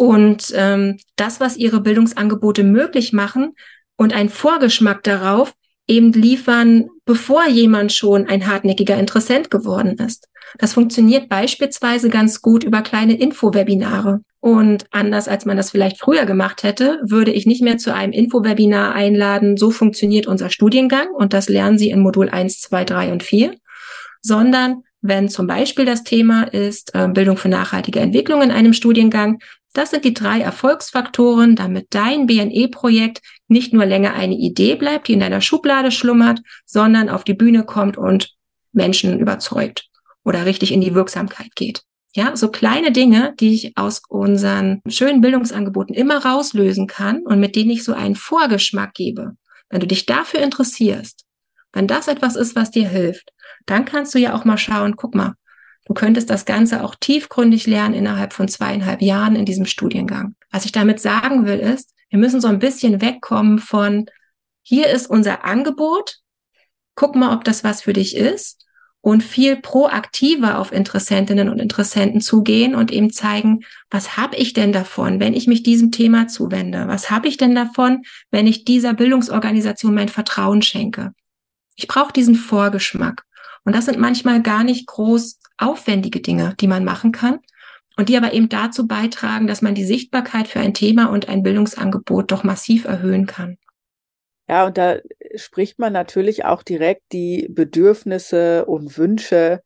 und ähm, das, was ihre Bildungsangebote möglich machen und ein Vorgeschmack darauf eben liefern, bevor jemand schon ein hartnäckiger Interessent geworden ist. Das funktioniert beispielsweise ganz gut über kleine Infowebinare. Und anders als man das vielleicht früher gemacht hätte, würde ich nicht mehr zu einem Infowebinar einladen, so funktioniert unser Studiengang und das lernen Sie in Modul 1, 2, 3 und 4, sondern wenn zum Beispiel das Thema ist äh, Bildung für nachhaltige Entwicklung in einem Studiengang. Das sind die drei Erfolgsfaktoren, damit dein BNE-Projekt nicht nur länger eine Idee bleibt, die in deiner Schublade schlummert, sondern auf die Bühne kommt und Menschen überzeugt oder richtig in die Wirksamkeit geht. Ja, so kleine Dinge, die ich aus unseren schönen Bildungsangeboten immer rauslösen kann und mit denen ich so einen Vorgeschmack gebe. Wenn du dich dafür interessierst, wenn das etwas ist, was dir hilft, dann kannst du ja auch mal schauen, guck mal, du könntest das Ganze auch tiefgründig lernen innerhalb von zweieinhalb Jahren in diesem Studiengang. Was ich damit sagen will, ist, wir müssen so ein bisschen wegkommen von, hier ist unser Angebot, guck mal, ob das was für dich ist und viel proaktiver auf Interessentinnen und Interessenten zugehen und eben zeigen, was habe ich denn davon, wenn ich mich diesem Thema zuwende? Was habe ich denn davon, wenn ich dieser Bildungsorganisation mein Vertrauen schenke? Ich brauche diesen Vorgeschmack. Und das sind manchmal gar nicht groß aufwendige Dinge, die man machen kann und die aber eben dazu beitragen, dass man die Sichtbarkeit für ein Thema und ein Bildungsangebot doch massiv erhöhen kann. Ja, und da spricht man natürlich auch direkt die Bedürfnisse und Wünsche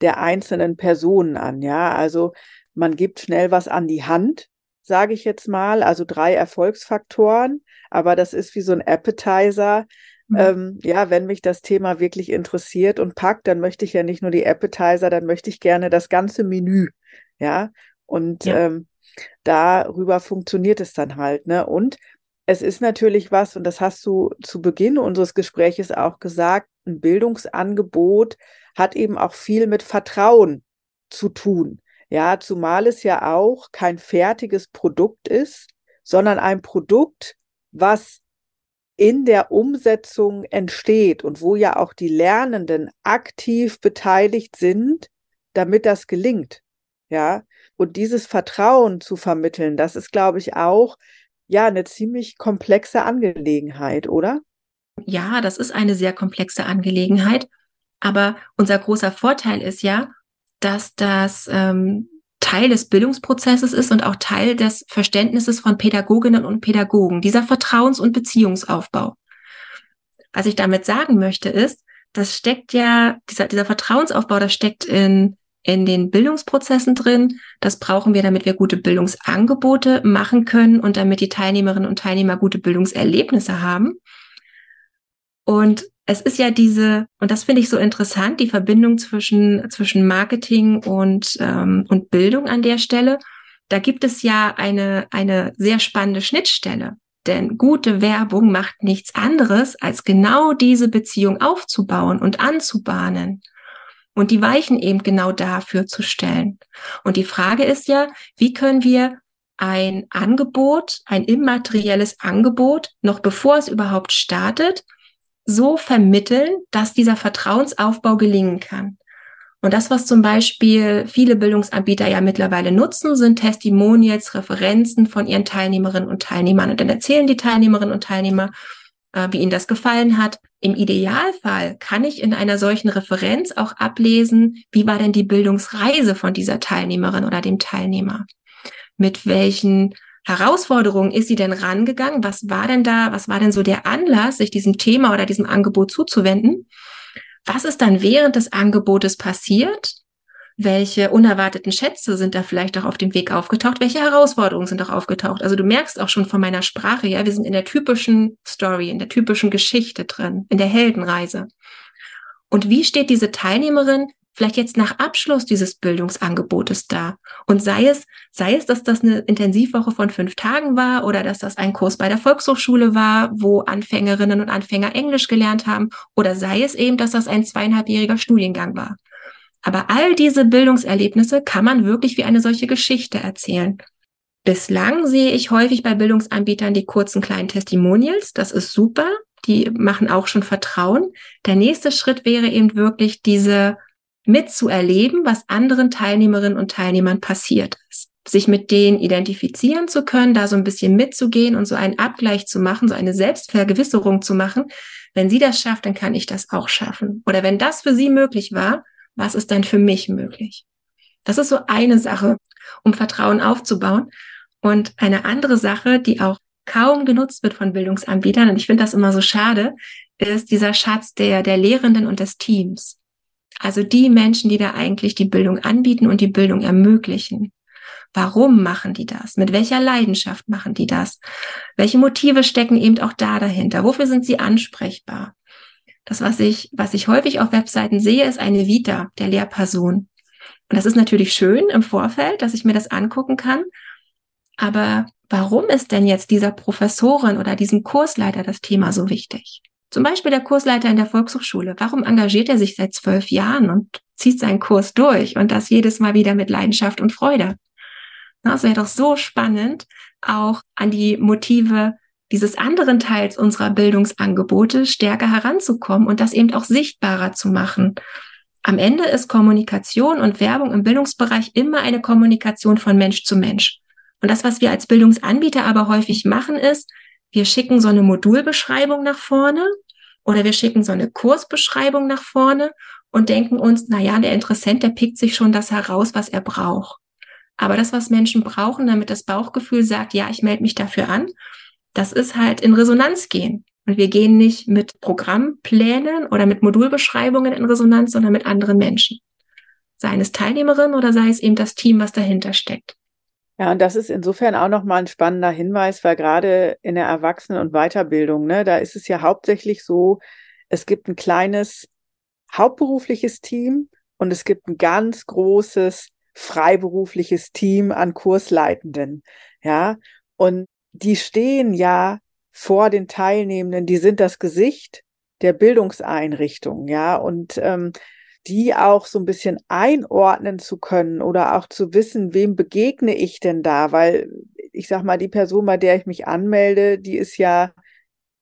der einzelnen Personen an. Ja, also man gibt schnell was an die Hand, sage ich jetzt mal, also drei Erfolgsfaktoren, aber das ist wie so ein Appetizer Mhm. Ähm, ja, wenn mich das Thema wirklich interessiert und packt, dann möchte ich ja nicht nur die Appetizer, dann möchte ich gerne das ganze Menü. Ja, und ja. Ähm, darüber funktioniert es dann halt. Ne? Und es ist natürlich was, und das hast du zu Beginn unseres Gespräches auch gesagt, ein Bildungsangebot hat eben auch viel mit Vertrauen zu tun. Ja, zumal es ja auch kein fertiges Produkt ist, sondern ein Produkt, was in der Umsetzung entsteht und wo ja auch die Lernenden aktiv beteiligt sind, damit das gelingt. Ja, und dieses Vertrauen zu vermitteln, das ist, glaube ich, auch ja eine ziemlich komplexe Angelegenheit, oder? Ja, das ist eine sehr komplexe Angelegenheit. Aber unser großer Vorteil ist ja, dass das ähm, Teil des Bildungsprozesses ist und auch Teil des Verständnisses von Pädagoginnen und Pädagogen, dieser Vertrauens- und Beziehungsaufbau. Was ich damit sagen möchte, ist, das steckt ja, dieser, dieser Vertrauensaufbau, das steckt in, in den Bildungsprozessen drin. Das brauchen wir, damit wir gute Bildungsangebote machen können und damit die Teilnehmerinnen und Teilnehmer gute Bildungserlebnisse haben. Und es ist ja diese, und das finde ich so interessant, die Verbindung zwischen, zwischen Marketing und, ähm, und Bildung an der Stelle. Da gibt es ja eine, eine sehr spannende Schnittstelle. Denn gute Werbung macht nichts anderes, als genau diese Beziehung aufzubauen und anzubahnen. Und die Weichen eben genau dafür zu stellen. Und die Frage ist ja, wie können wir ein Angebot, ein immaterielles Angebot, noch bevor es überhaupt startet, so vermitteln, dass dieser Vertrauensaufbau gelingen kann. Und das, was zum Beispiel viele Bildungsanbieter ja mittlerweile nutzen, sind Testimonials, Referenzen von ihren Teilnehmerinnen und Teilnehmern. Und dann erzählen die Teilnehmerinnen und Teilnehmer, wie ihnen das gefallen hat. Im Idealfall kann ich in einer solchen Referenz auch ablesen, wie war denn die Bildungsreise von dieser Teilnehmerin oder dem Teilnehmer? Mit welchen Herausforderungen ist sie denn rangegangen? Was war denn da, was war denn so der Anlass, sich diesem Thema oder diesem Angebot zuzuwenden? Was ist dann während des Angebotes passiert? Welche unerwarteten Schätze sind da vielleicht auch auf dem Weg aufgetaucht? Welche Herausforderungen sind auch aufgetaucht? Also du merkst auch schon von meiner Sprache, ja, wir sind in der typischen Story, in der typischen Geschichte drin, in der Heldenreise. Und wie steht diese Teilnehmerin vielleicht jetzt nach Abschluss dieses Bildungsangebotes da? Und sei es, sei es, dass das eine Intensivwoche von fünf Tagen war oder dass das ein Kurs bei der Volkshochschule war, wo Anfängerinnen und Anfänger Englisch gelernt haben, oder sei es eben, dass das ein zweieinhalbjähriger Studiengang war. Aber all diese Bildungserlebnisse kann man wirklich wie eine solche Geschichte erzählen. Bislang sehe ich häufig bei Bildungsanbietern die kurzen kleinen Testimonials. Das ist super. Die machen auch schon Vertrauen. Der nächste Schritt wäre eben wirklich diese mitzuerleben, was anderen Teilnehmerinnen und Teilnehmern passiert ist. Sich mit denen identifizieren zu können, da so ein bisschen mitzugehen und so einen Abgleich zu machen, so eine Selbstvergewisserung zu machen. Wenn sie das schafft, dann kann ich das auch schaffen. Oder wenn das für sie möglich war, was ist dann für mich möglich? Das ist so eine Sache, um Vertrauen aufzubauen. Und eine andere Sache, die auch kaum genutzt wird von Bildungsanbietern, und ich finde das immer so schade, ist dieser Schatz der, der Lehrenden und des Teams. Also die Menschen, die da eigentlich die Bildung anbieten und die Bildung ermöglichen. Warum machen die das? Mit welcher Leidenschaft machen die das? Welche Motive stecken eben auch da dahinter? Wofür sind sie ansprechbar? Das, was ich, was ich häufig auf Webseiten sehe, ist eine Vita der Lehrperson. Und das ist natürlich schön im Vorfeld, dass ich mir das angucken kann. Aber warum ist denn jetzt dieser Professorin oder diesem Kursleiter das Thema so wichtig? Zum Beispiel der Kursleiter in der Volkshochschule. Warum engagiert er sich seit zwölf Jahren und zieht seinen Kurs durch und das jedes Mal wieder mit Leidenschaft und Freude? Das wäre doch so spannend, auch an die Motive dieses anderen Teils unserer Bildungsangebote stärker heranzukommen und das eben auch sichtbarer zu machen. Am Ende ist Kommunikation und Werbung im Bildungsbereich immer eine Kommunikation von Mensch zu Mensch. Und das, was wir als Bildungsanbieter aber häufig machen, ist, wir schicken so eine Modulbeschreibung nach vorne oder wir schicken so eine Kursbeschreibung nach vorne und denken uns, na ja, der Interessent, der pickt sich schon das heraus, was er braucht. Aber das, was Menschen brauchen, damit das Bauchgefühl sagt, ja, ich melde mich dafür an, das ist halt in Resonanz gehen. Und wir gehen nicht mit Programmplänen oder mit Modulbeschreibungen in Resonanz, sondern mit anderen Menschen. Sei es Teilnehmerin oder sei es eben das Team, was dahinter steckt. Ja, und das ist insofern auch nochmal ein spannender Hinweis, weil gerade in der Erwachsenen- und Weiterbildung, ne, da ist es ja hauptsächlich so, es gibt ein kleines hauptberufliches Team und es gibt ein ganz großes freiberufliches Team an Kursleitenden. Ja, und die stehen ja vor den Teilnehmenden, die sind das Gesicht der Bildungseinrichtung, ja, und ähm, die auch so ein bisschen einordnen zu können oder auch zu wissen, wem begegne ich denn da, weil ich sag mal, die Person, bei der ich mich anmelde, die ist ja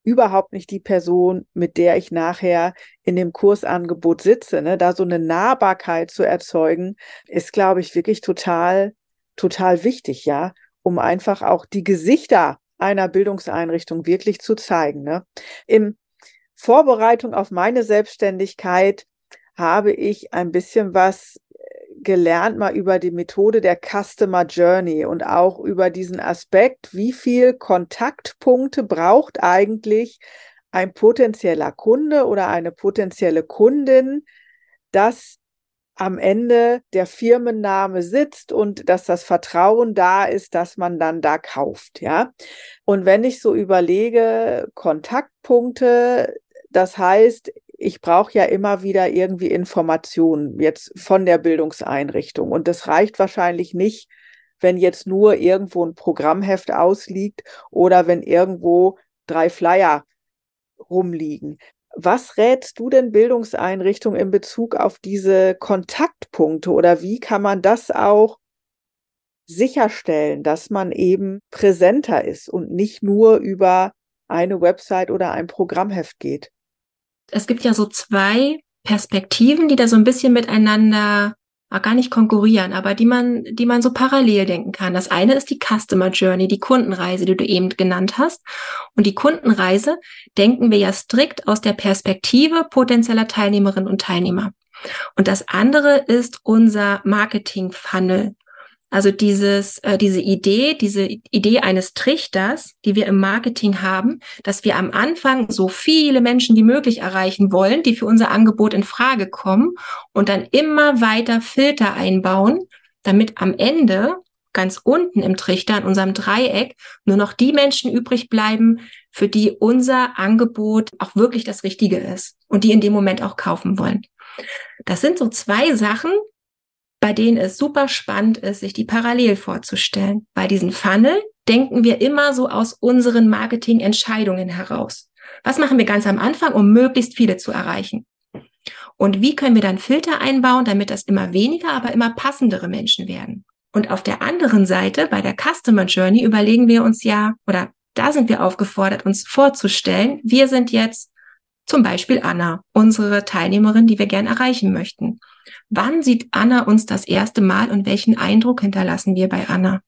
überhaupt nicht die Person, mit der ich nachher in dem Kursangebot sitze. Ne? Da so eine Nahbarkeit zu erzeugen, ist, glaube ich, wirklich total, total wichtig, ja, um einfach auch die Gesichter einer Bildungseinrichtung wirklich zu zeigen. Ne? Im Vorbereitung auf meine Selbstständigkeit habe ich ein bisschen was gelernt mal über die Methode der Customer Journey und auch über diesen Aspekt, wie viel Kontaktpunkte braucht eigentlich ein potenzieller Kunde oder eine potenzielle Kundin, dass am Ende der Firmenname sitzt und dass das Vertrauen da ist, dass man dann da kauft, ja. Und wenn ich so überlege, Kontaktpunkte, das heißt, ich brauche ja immer wieder irgendwie Informationen jetzt von der Bildungseinrichtung. Und das reicht wahrscheinlich nicht, wenn jetzt nur irgendwo ein Programmheft ausliegt oder wenn irgendwo drei Flyer rumliegen. Was rätst du denn Bildungseinrichtungen in Bezug auf diese Kontaktpunkte oder wie kann man das auch sicherstellen, dass man eben präsenter ist und nicht nur über eine Website oder ein Programmheft geht? es gibt ja so zwei Perspektiven, die da so ein bisschen miteinander gar nicht konkurrieren, aber die man, die man so parallel denken kann. Das eine ist die Customer Journey, die Kundenreise, die du eben genannt hast. Und die Kundenreise denken wir ja strikt aus der Perspektive potenzieller Teilnehmerinnen und Teilnehmer. Und das andere ist unser Marketing Funnel. Also dieses, äh, diese Idee, diese Idee eines Trichters, die wir im Marketing haben, dass wir am Anfang so viele Menschen wie möglich erreichen wollen, die für unser Angebot in Frage kommen und dann immer weiter Filter einbauen, damit am Ende ganz unten im Trichter, in unserem Dreieck, nur noch die Menschen übrig bleiben, für die unser Angebot auch wirklich das Richtige ist und die in dem Moment auch kaufen wollen. Das sind so zwei Sachen, bei denen es super spannend ist, sich die parallel vorzustellen. Bei diesen Funnel denken wir immer so aus unseren Marketingentscheidungen heraus. Was machen wir ganz am Anfang, um möglichst viele zu erreichen? Und wie können wir dann Filter einbauen, damit das immer weniger, aber immer passendere Menschen werden? Und auf der anderen Seite, bei der Customer Journey, überlegen wir uns ja, oder da sind wir aufgefordert, uns vorzustellen, wir sind jetzt zum Beispiel Anna, unsere Teilnehmerin, die wir gern erreichen möchten. Wann sieht Anna uns das erste Mal und welchen Eindruck hinterlassen wir bei Anna?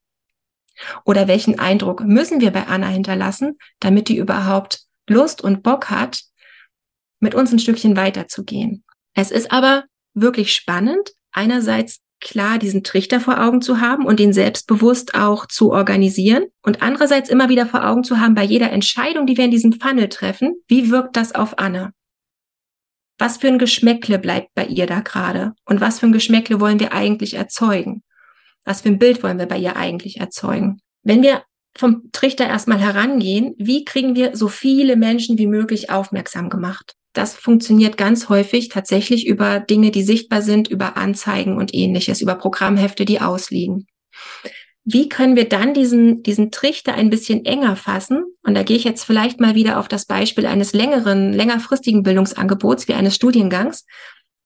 Oder welchen Eindruck müssen wir bei Anna hinterlassen, damit die überhaupt Lust und Bock hat, mit uns ein Stückchen weiterzugehen? Es ist aber wirklich spannend, einerseits klar diesen Trichter vor Augen zu haben und den selbstbewusst auch zu organisieren und andererseits immer wieder vor Augen zu haben, bei jeder Entscheidung, die wir in diesem Funnel treffen, wie wirkt das auf Anne? Was für ein Geschmäckle bleibt bei ihr da gerade? Und was für ein Geschmäckle wollen wir eigentlich erzeugen? Was für ein Bild wollen wir bei ihr eigentlich erzeugen? Wenn wir vom Trichter erstmal herangehen, wie kriegen wir so viele Menschen wie möglich aufmerksam gemacht? Das funktioniert ganz häufig tatsächlich über Dinge, die sichtbar sind, über Anzeigen und ähnliches, über Programmhefte, die ausliegen. Wie können wir dann diesen, diesen Trichter ein bisschen enger fassen? Und da gehe ich jetzt vielleicht mal wieder auf das Beispiel eines längeren, längerfristigen Bildungsangebots wie eines Studiengangs.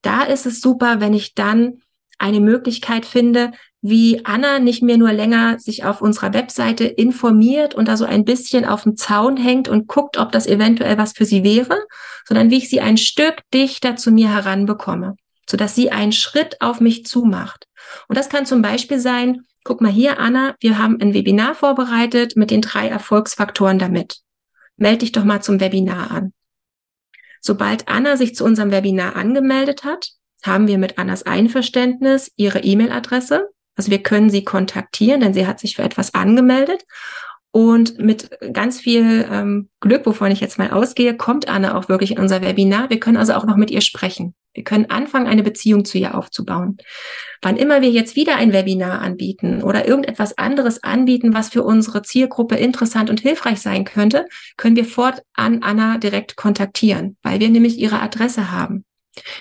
Da ist es super, wenn ich dann eine Möglichkeit finde, wie Anna nicht mehr nur länger sich auf unserer Webseite informiert und da so ein bisschen auf dem Zaun hängt und guckt, ob das eventuell was für sie wäre, sondern wie ich sie ein Stück dichter zu mir heranbekomme, sodass sie einen Schritt auf mich zumacht. Und das kann zum Beispiel sein, guck mal hier, Anna, wir haben ein Webinar vorbereitet mit den drei Erfolgsfaktoren damit. Meld dich doch mal zum Webinar an. Sobald Anna sich zu unserem Webinar angemeldet hat, haben wir mit Annas Einverständnis ihre E-Mail-Adresse also wir können sie kontaktieren, denn sie hat sich für etwas angemeldet. Und mit ganz viel ähm, Glück, wovon ich jetzt mal ausgehe, kommt Anne auch wirklich in unser Webinar. Wir können also auch noch mit ihr sprechen. Wir können anfangen, eine Beziehung zu ihr aufzubauen. Wann immer wir jetzt wieder ein Webinar anbieten oder irgendetwas anderes anbieten, was für unsere Zielgruppe interessant und hilfreich sein könnte, können wir fortan Anna direkt kontaktieren, weil wir nämlich ihre Adresse haben.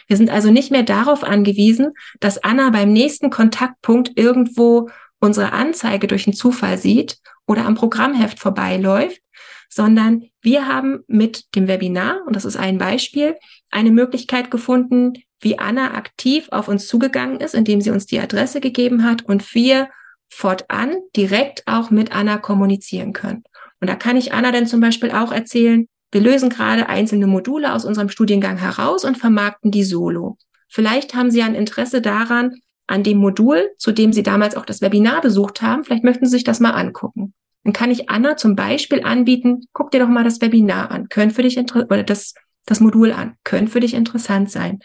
Wir sind also nicht mehr darauf angewiesen, dass Anna beim nächsten Kontaktpunkt irgendwo unsere Anzeige durch einen Zufall sieht oder am Programmheft vorbeiläuft, sondern wir haben mit dem Webinar, und das ist ein Beispiel, eine Möglichkeit gefunden, wie Anna aktiv auf uns zugegangen ist, indem sie uns die Adresse gegeben hat und wir fortan direkt auch mit Anna kommunizieren können. Und da kann ich Anna dann zum Beispiel auch erzählen, wir lösen gerade einzelne Module aus unserem Studiengang heraus und vermarkten die solo. Vielleicht haben Sie ein Interesse daran, an dem Modul, zu dem Sie damals auch das Webinar besucht haben. Vielleicht möchten Sie sich das mal angucken. Dann kann ich Anna zum Beispiel anbieten, guck dir doch mal das Webinar an, können für dich oder das, das Modul an, können für dich interessant sein.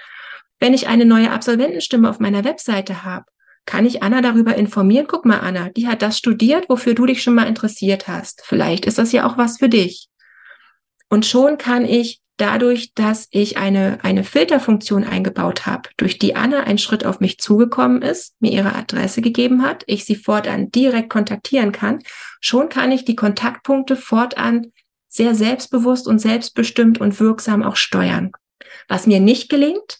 Wenn ich eine neue Absolventenstimme auf meiner Webseite habe, kann ich Anna darüber informieren, guck mal Anna, die hat das studiert, wofür du dich schon mal interessiert hast. Vielleicht ist das ja auch was für dich. Und schon kann ich dadurch, dass ich eine, eine Filterfunktion eingebaut habe, durch die Anna einen Schritt auf mich zugekommen ist, mir ihre Adresse gegeben hat, ich sie fortan direkt kontaktieren kann, schon kann ich die Kontaktpunkte fortan sehr selbstbewusst und selbstbestimmt und wirksam auch steuern. Was mir nicht gelingt,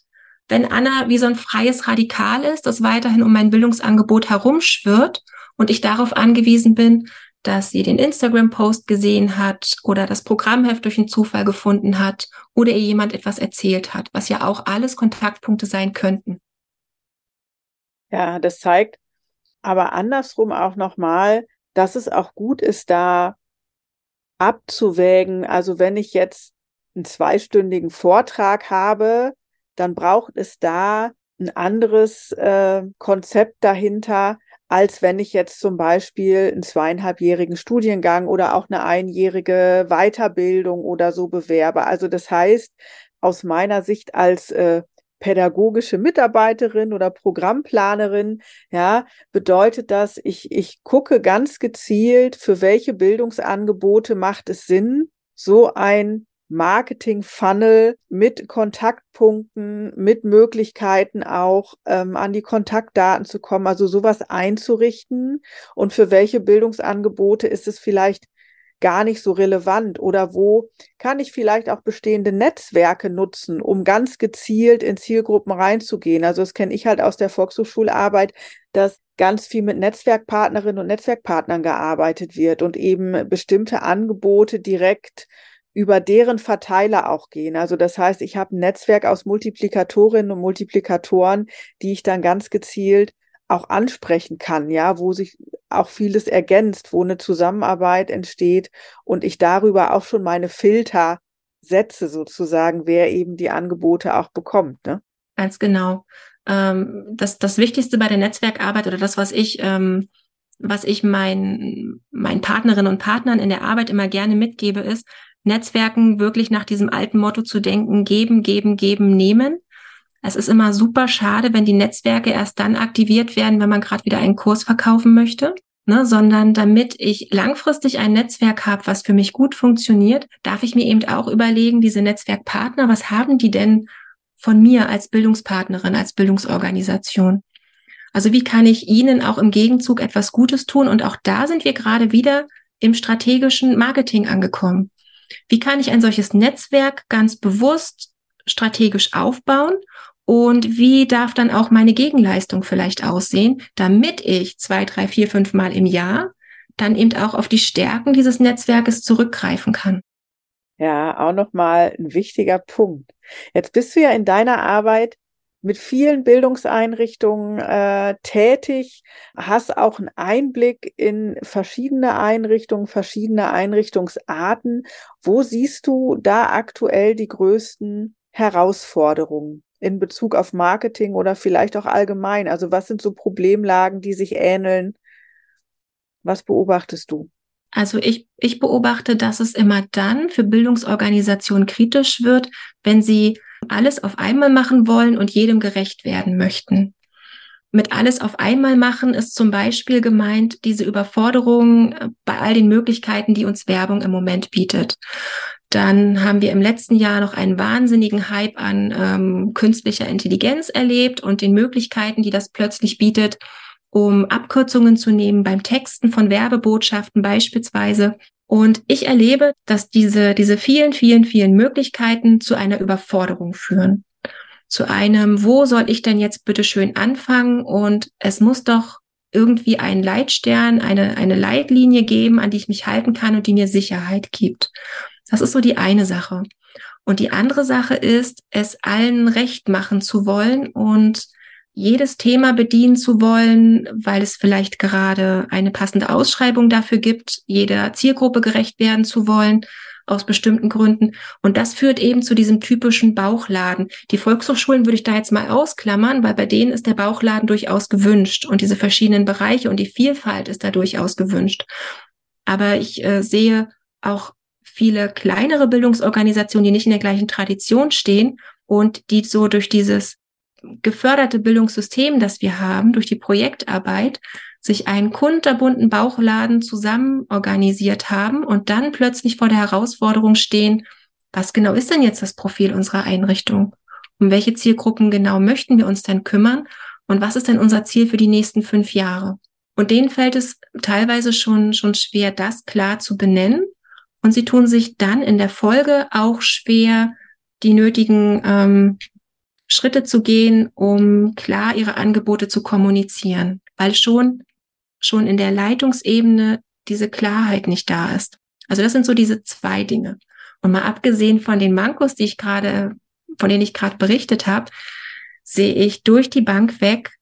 wenn Anna wie so ein freies Radikal ist, das weiterhin um mein Bildungsangebot herumschwirrt und ich darauf angewiesen bin, dass sie den Instagram-Post gesehen hat oder das Programmheft durch einen Zufall gefunden hat oder ihr jemand etwas erzählt hat, was ja auch alles Kontaktpunkte sein könnten. Ja, das zeigt aber andersrum auch nochmal, dass es auch gut ist, da abzuwägen. Also wenn ich jetzt einen zweistündigen Vortrag habe, dann braucht es da ein anderes äh, Konzept dahinter, als wenn ich jetzt zum Beispiel einen zweieinhalbjährigen Studiengang oder auch eine einjährige Weiterbildung oder so bewerbe. Also das heißt, aus meiner Sicht als äh, pädagogische Mitarbeiterin oder Programmplanerin, ja, bedeutet das, ich, ich gucke ganz gezielt, für welche Bildungsangebote macht es Sinn, so ein Marketing-Funnel mit Kontaktpunkten, mit Möglichkeiten auch ähm, an die Kontaktdaten zu kommen, also sowas einzurichten. Und für welche Bildungsangebote ist es vielleicht gar nicht so relevant oder wo kann ich vielleicht auch bestehende Netzwerke nutzen, um ganz gezielt in Zielgruppen reinzugehen. Also das kenne ich halt aus der Volkshochschularbeit, dass ganz viel mit Netzwerkpartnerinnen und Netzwerkpartnern gearbeitet wird und eben bestimmte Angebote direkt über deren Verteiler auch gehen. Also das heißt, ich habe ein Netzwerk aus Multiplikatorinnen und Multiplikatoren, die ich dann ganz gezielt auch ansprechen kann, ja, wo sich auch vieles ergänzt, wo eine Zusammenarbeit entsteht und ich darüber auch schon meine Filter setze, sozusagen, wer eben die Angebote auch bekommt. Ne? Ganz genau. Ähm, das, das Wichtigste bei der Netzwerkarbeit oder das, was ich, ähm, was ich meinen, meinen Partnerinnen und Partnern in der Arbeit immer gerne mitgebe, ist, Netzwerken wirklich nach diesem alten Motto zu denken, geben, geben, geben, nehmen. Es ist immer super schade, wenn die Netzwerke erst dann aktiviert werden, wenn man gerade wieder einen Kurs verkaufen möchte. Ne, sondern damit ich langfristig ein Netzwerk habe, was für mich gut funktioniert, darf ich mir eben auch überlegen, diese Netzwerkpartner, was haben die denn von mir als Bildungspartnerin, als Bildungsorganisation? Also wie kann ich ihnen auch im Gegenzug etwas Gutes tun? Und auch da sind wir gerade wieder im strategischen Marketing angekommen. Wie kann ich ein solches Netzwerk ganz bewusst strategisch aufbauen? Und wie darf dann auch meine Gegenleistung vielleicht aussehen, damit ich zwei, drei, vier, fünf Mal im Jahr dann eben auch auf die Stärken dieses Netzwerkes zurückgreifen kann? Ja, auch nochmal ein wichtiger Punkt. Jetzt bist du ja in deiner Arbeit mit vielen Bildungseinrichtungen äh, tätig, hast auch einen Einblick in verschiedene Einrichtungen, verschiedene Einrichtungsarten. Wo siehst du da aktuell die größten Herausforderungen in Bezug auf Marketing oder vielleicht auch allgemein? Also was sind so Problemlagen, die sich ähneln? Was beobachtest du? Also ich, ich beobachte, dass es immer dann für Bildungsorganisationen kritisch wird, wenn sie alles auf einmal machen wollen und jedem gerecht werden möchten. Mit alles auf einmal machen ist zum Beispiel gemeint diese Überforderung äh, bei all den Möglichkeiten, die uns Werbung im Moment bietet. Dann haben wir im letzten Jahr noch einen wahnsinnigen Hype an ähm, künstlicher Intelligenz erlebt und den Möglichkeiten, die das plötzlich bietet, um Abkürzungen zu nehmen beim Texten von Werbebotschaften beispielsweise. Und ich erlebe, dass diese, diese vielen, vielen, vielen Möglichkeiten zu einer Überforderung führen. Zu einem, wo soll ich denn jetzt bitte schön anfangen? Und es muss doch irgendwie einen Leitstern, eine, eine Leitlinie geben, an die ich mich halten kann und die mir Sicherheit gibt. Das ist so die eine Sache. Und die andere Sache ist, es allen recht machen zu wollen und jedes Thema bedienen zu wollen, weil es vielleicht gerade eine passende Ausschreibung dafür gibt, jeder Zielgruppe gerecht werden zu wollen aus bestimmten Gründen. Und das führt eben zu diesem typischen Bauchladen. Die Volkshochschulen würde ich da jetzt mal ausklammern, weil bei denen ist der Bauchladen durchaus gewünscht und diese verschiedenen Bereiche und die Vielfalt ist da durchaus gewünscht. Aber ich äh, sehe auch viele kleinere Bildungsorganisationen, die nicht in der gleichen Tradition stehen und die so durch dieses geförderte Bildungssystem, das wir haben, durch die Projektarbeit, sich einen kunterbunten Bauchladen zusammen organisiert haben und dann plötzlich vor der Herausforderung stehen, was genau ist denn jetzt das Profil unserer Einrichtung? Um welche Zielgruppen genau möchten wir uns denn kümmern? Und was ist denn unser Ziel für die nächsten fünf Jahre? Und denen fällt es teilweise schon, schon schwer, das klar zu benennen. Und sie tun sich dann in der Folge auch schwer, die nötigen ähm, Schritte zu gehen, um klar ihre Angebote zu kommunizieren, weil schon schon in der Leitungsebene diese Klarheit nicht da ist. Also das sind so diese zwei Dinge. Und mal abgesehen von den Mankos, die ich gerade, von denen ich gerade berichtet habe, sehe ich durch die Bank weg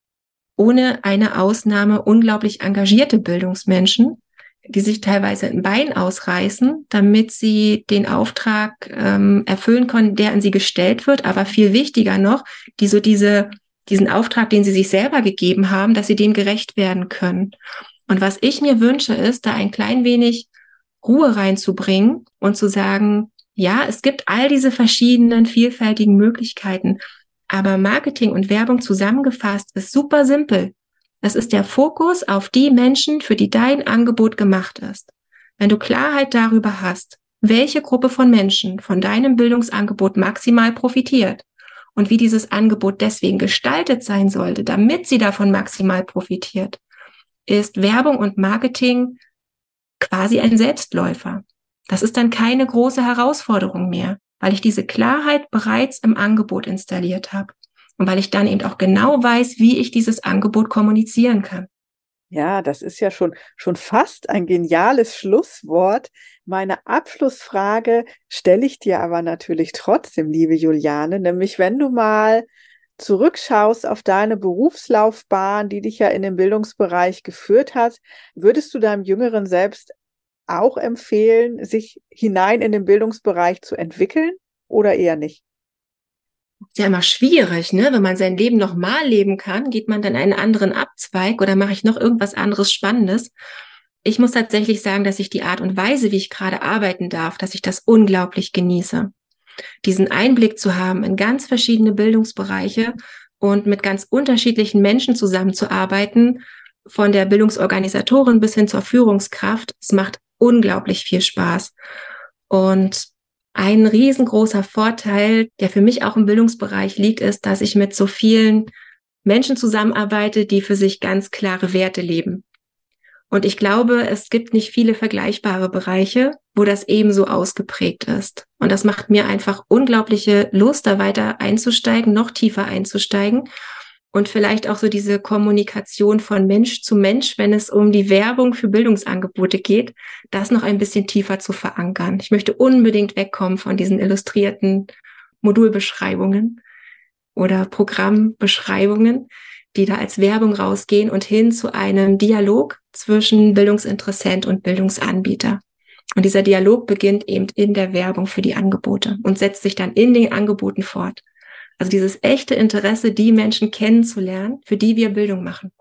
ohne eine Ausnahme unglaublich engagierte Bildungsmenschen, die sich teilweise ein Bein ausreißen, damit sie den Auftrag ähm, erfüllen können, der an sie gestellt wird. Aber viel wichtiger noch, die so diese diesen Auftrag, den sie sich selber gegeben haben, dass sie dem gerecht werden können. Und was ich mir wünsche, ist, da ein klein wenig Ruhe reinzubringen und zu sagen, ja, es gibt all diese verschiedenen vielfältigen Möglichkeiten, aber Marketing und Werbung zusammengefasst ist super simpel. Es ist der Fokus auf die Menschen, für die dein Angebot gemacht ist. Wenn du Klarheit darüber hast, welche Gruppe von Menschen von deinem Bildungsangebot maximal profitiert, und wie dieses Angebot deswegen gestaltet sein sollte, damit sie davon maximal profitiert, ist Werbung und Marketing quasi ein Selbstläufer. Das ist dann keine große Herausforderung mehr, weil ich diese Klarheit bereits im Angebot installiert habe und weil ich dann eben auch genau weiß, wie ich dieses Angebot kommunizieren kann. Ja, das ist ja schon, schon fast ein geniales Schlusswort. Meine Abschlussfrage stelle ich dir aber natürlich trotzdem, liebe Juliane, nämlich wenn du mal zurückschaust auf deine Berufslaufbahn, die dich ja in den Bildungsbereich geführt hat, würdest du deinem jüngeren Selbst auch empfehlen, sich hinein in den Bildungsbereich zu entwickeln oder eher nicht? Ist ja immer schwierig, ne? Wenn man sein Leben nochmal leben kann, geht man dann einen anderen Abzweig oder mache ich noch irgendwas anderes Spannendes? Ich muss tatsächlich sagen, dass ich die Art und Weise, wie ich gerade arbeiten darf, dass ich das unglaublich genieße. Diesen Einblick zu haben in ganz verschiedene Bildungsbereiche und mit ganz unterschiedlichen Menschen zusammenzuarbeiten, von der Bildungsorganisatorin bis hin zur Führungskraft, es macht unglaublich viel Spaß. Und ein riesengroßer Vorteil, der für mich auch im Bildungsbereich liegt, ist, dass ich mit so vielen Menschen zusammenarbeite, die für sich ganz klare Werte leben. Und ich glaube, es gibt nicht viele vergleichbare Bereiche, wo das ebenso ausgeprägt ist. Und das macht mir einfach unglaubliche Lust, da weiter einzusteigen, noch tiefer einzusteigen und vielleicht auch so diese Kommunikation von Mensch zu Mensch, wenn es um die Werbung für Bildungsangebote geht, das noch ein bisschen tiefer zu verankern. Ich möchte unbedingt wegkommen von diesen illustrierten Modulbeschreibungen oder Programmbeschreibungen, die da als Werbung rausgehen und hin zu einem Dialog zwischen Bildungsinteressent und Bildungsanbieter. Und dieser Dialog beginnt eben in der Werbung für die Angebote und setzt sich dann in den Angeboten fort. Also dieses echte Interesse, die Menschen kennenzulernen, für die wir Bildung machen.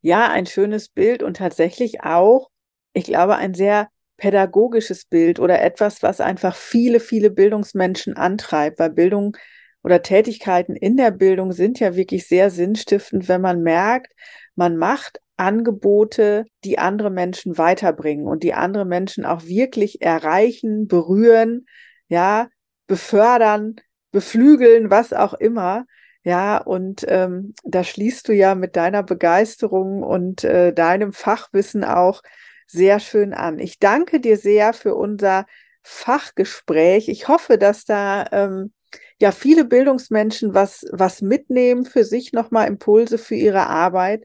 Ja, ein schönes Bild und tatsächlich auch, ich glaube, ein sehr pädagogisches Bild oder etwas, was einfach viele, viele Bildungsmenschen antreibt, weil Bildung oder Tätigkeiten in der Bildung sind ja wirklich sehr sinnstiftend, wenn man merkt, man macht Angebote, die andere Menschen weiterbringen und die andere Menschen auch wirklich erreichen, berühren, ja, befördern, beflügeln, was auch immer. Ja, und ähm, da schließt du ja mit deiner Begeisterung und äh, deinem Fachwissen auch sehr schön an. Ich danke dir sehr für unser Fachgespräch. Ich hoffe, dass da ähm, ja viele Bildungsmenschen was, was mitnehmen für sich nochmal Impulse für ihre Arbeit.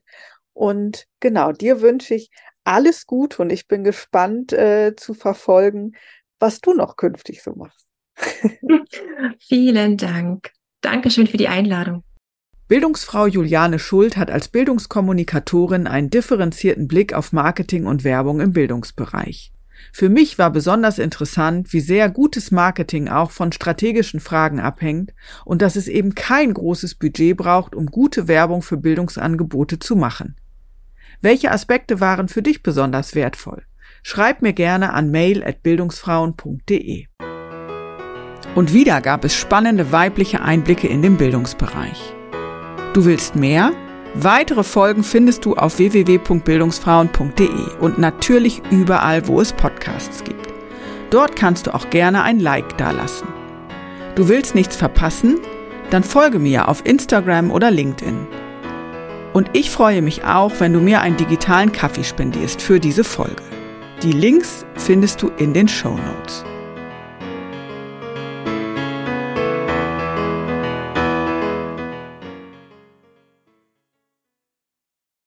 Und genau, dir wünsche ich alles Gute und ich bin gespannt äh, zu verfolgen, was du noch künftig so machst. Vielen Dank. Dankeschön für die Einladung. Bildungsfrau Juliane Schuld hat als Bildungskommunikatorin einen differenzierten Blick auf Marketing und Werbung im Bildungsbereich. Für mich war besonders interessant, wie sehr gutes Marketing auch von strategischen Fragen abhängt und dass es eben kein großes Budget braucht, um gute Werbung für Bildungsangebote zu machen. Welche Aspekte waren für dich besonders wertvoll? Schreib mir gerne an mail@bildungsfrauen.de. Und wieder gab es spannende weibliche Einblicke in den Bildungsbereich. Du willst mehr? Weitere Folgen findest du auf www.bildungsfrauen.de und natürlich überall, wo es Podcasts gibt. Dort kannst du auch gerne ein Like dalassen. Du willst nichts verpassen? Dann folge mir auf Instagram oder LinkedIn. Und ich freue mich auch, wenn du mir einen digitalen Kaffee spendierst für diese Folge. Die Links findest du in den Show Notes.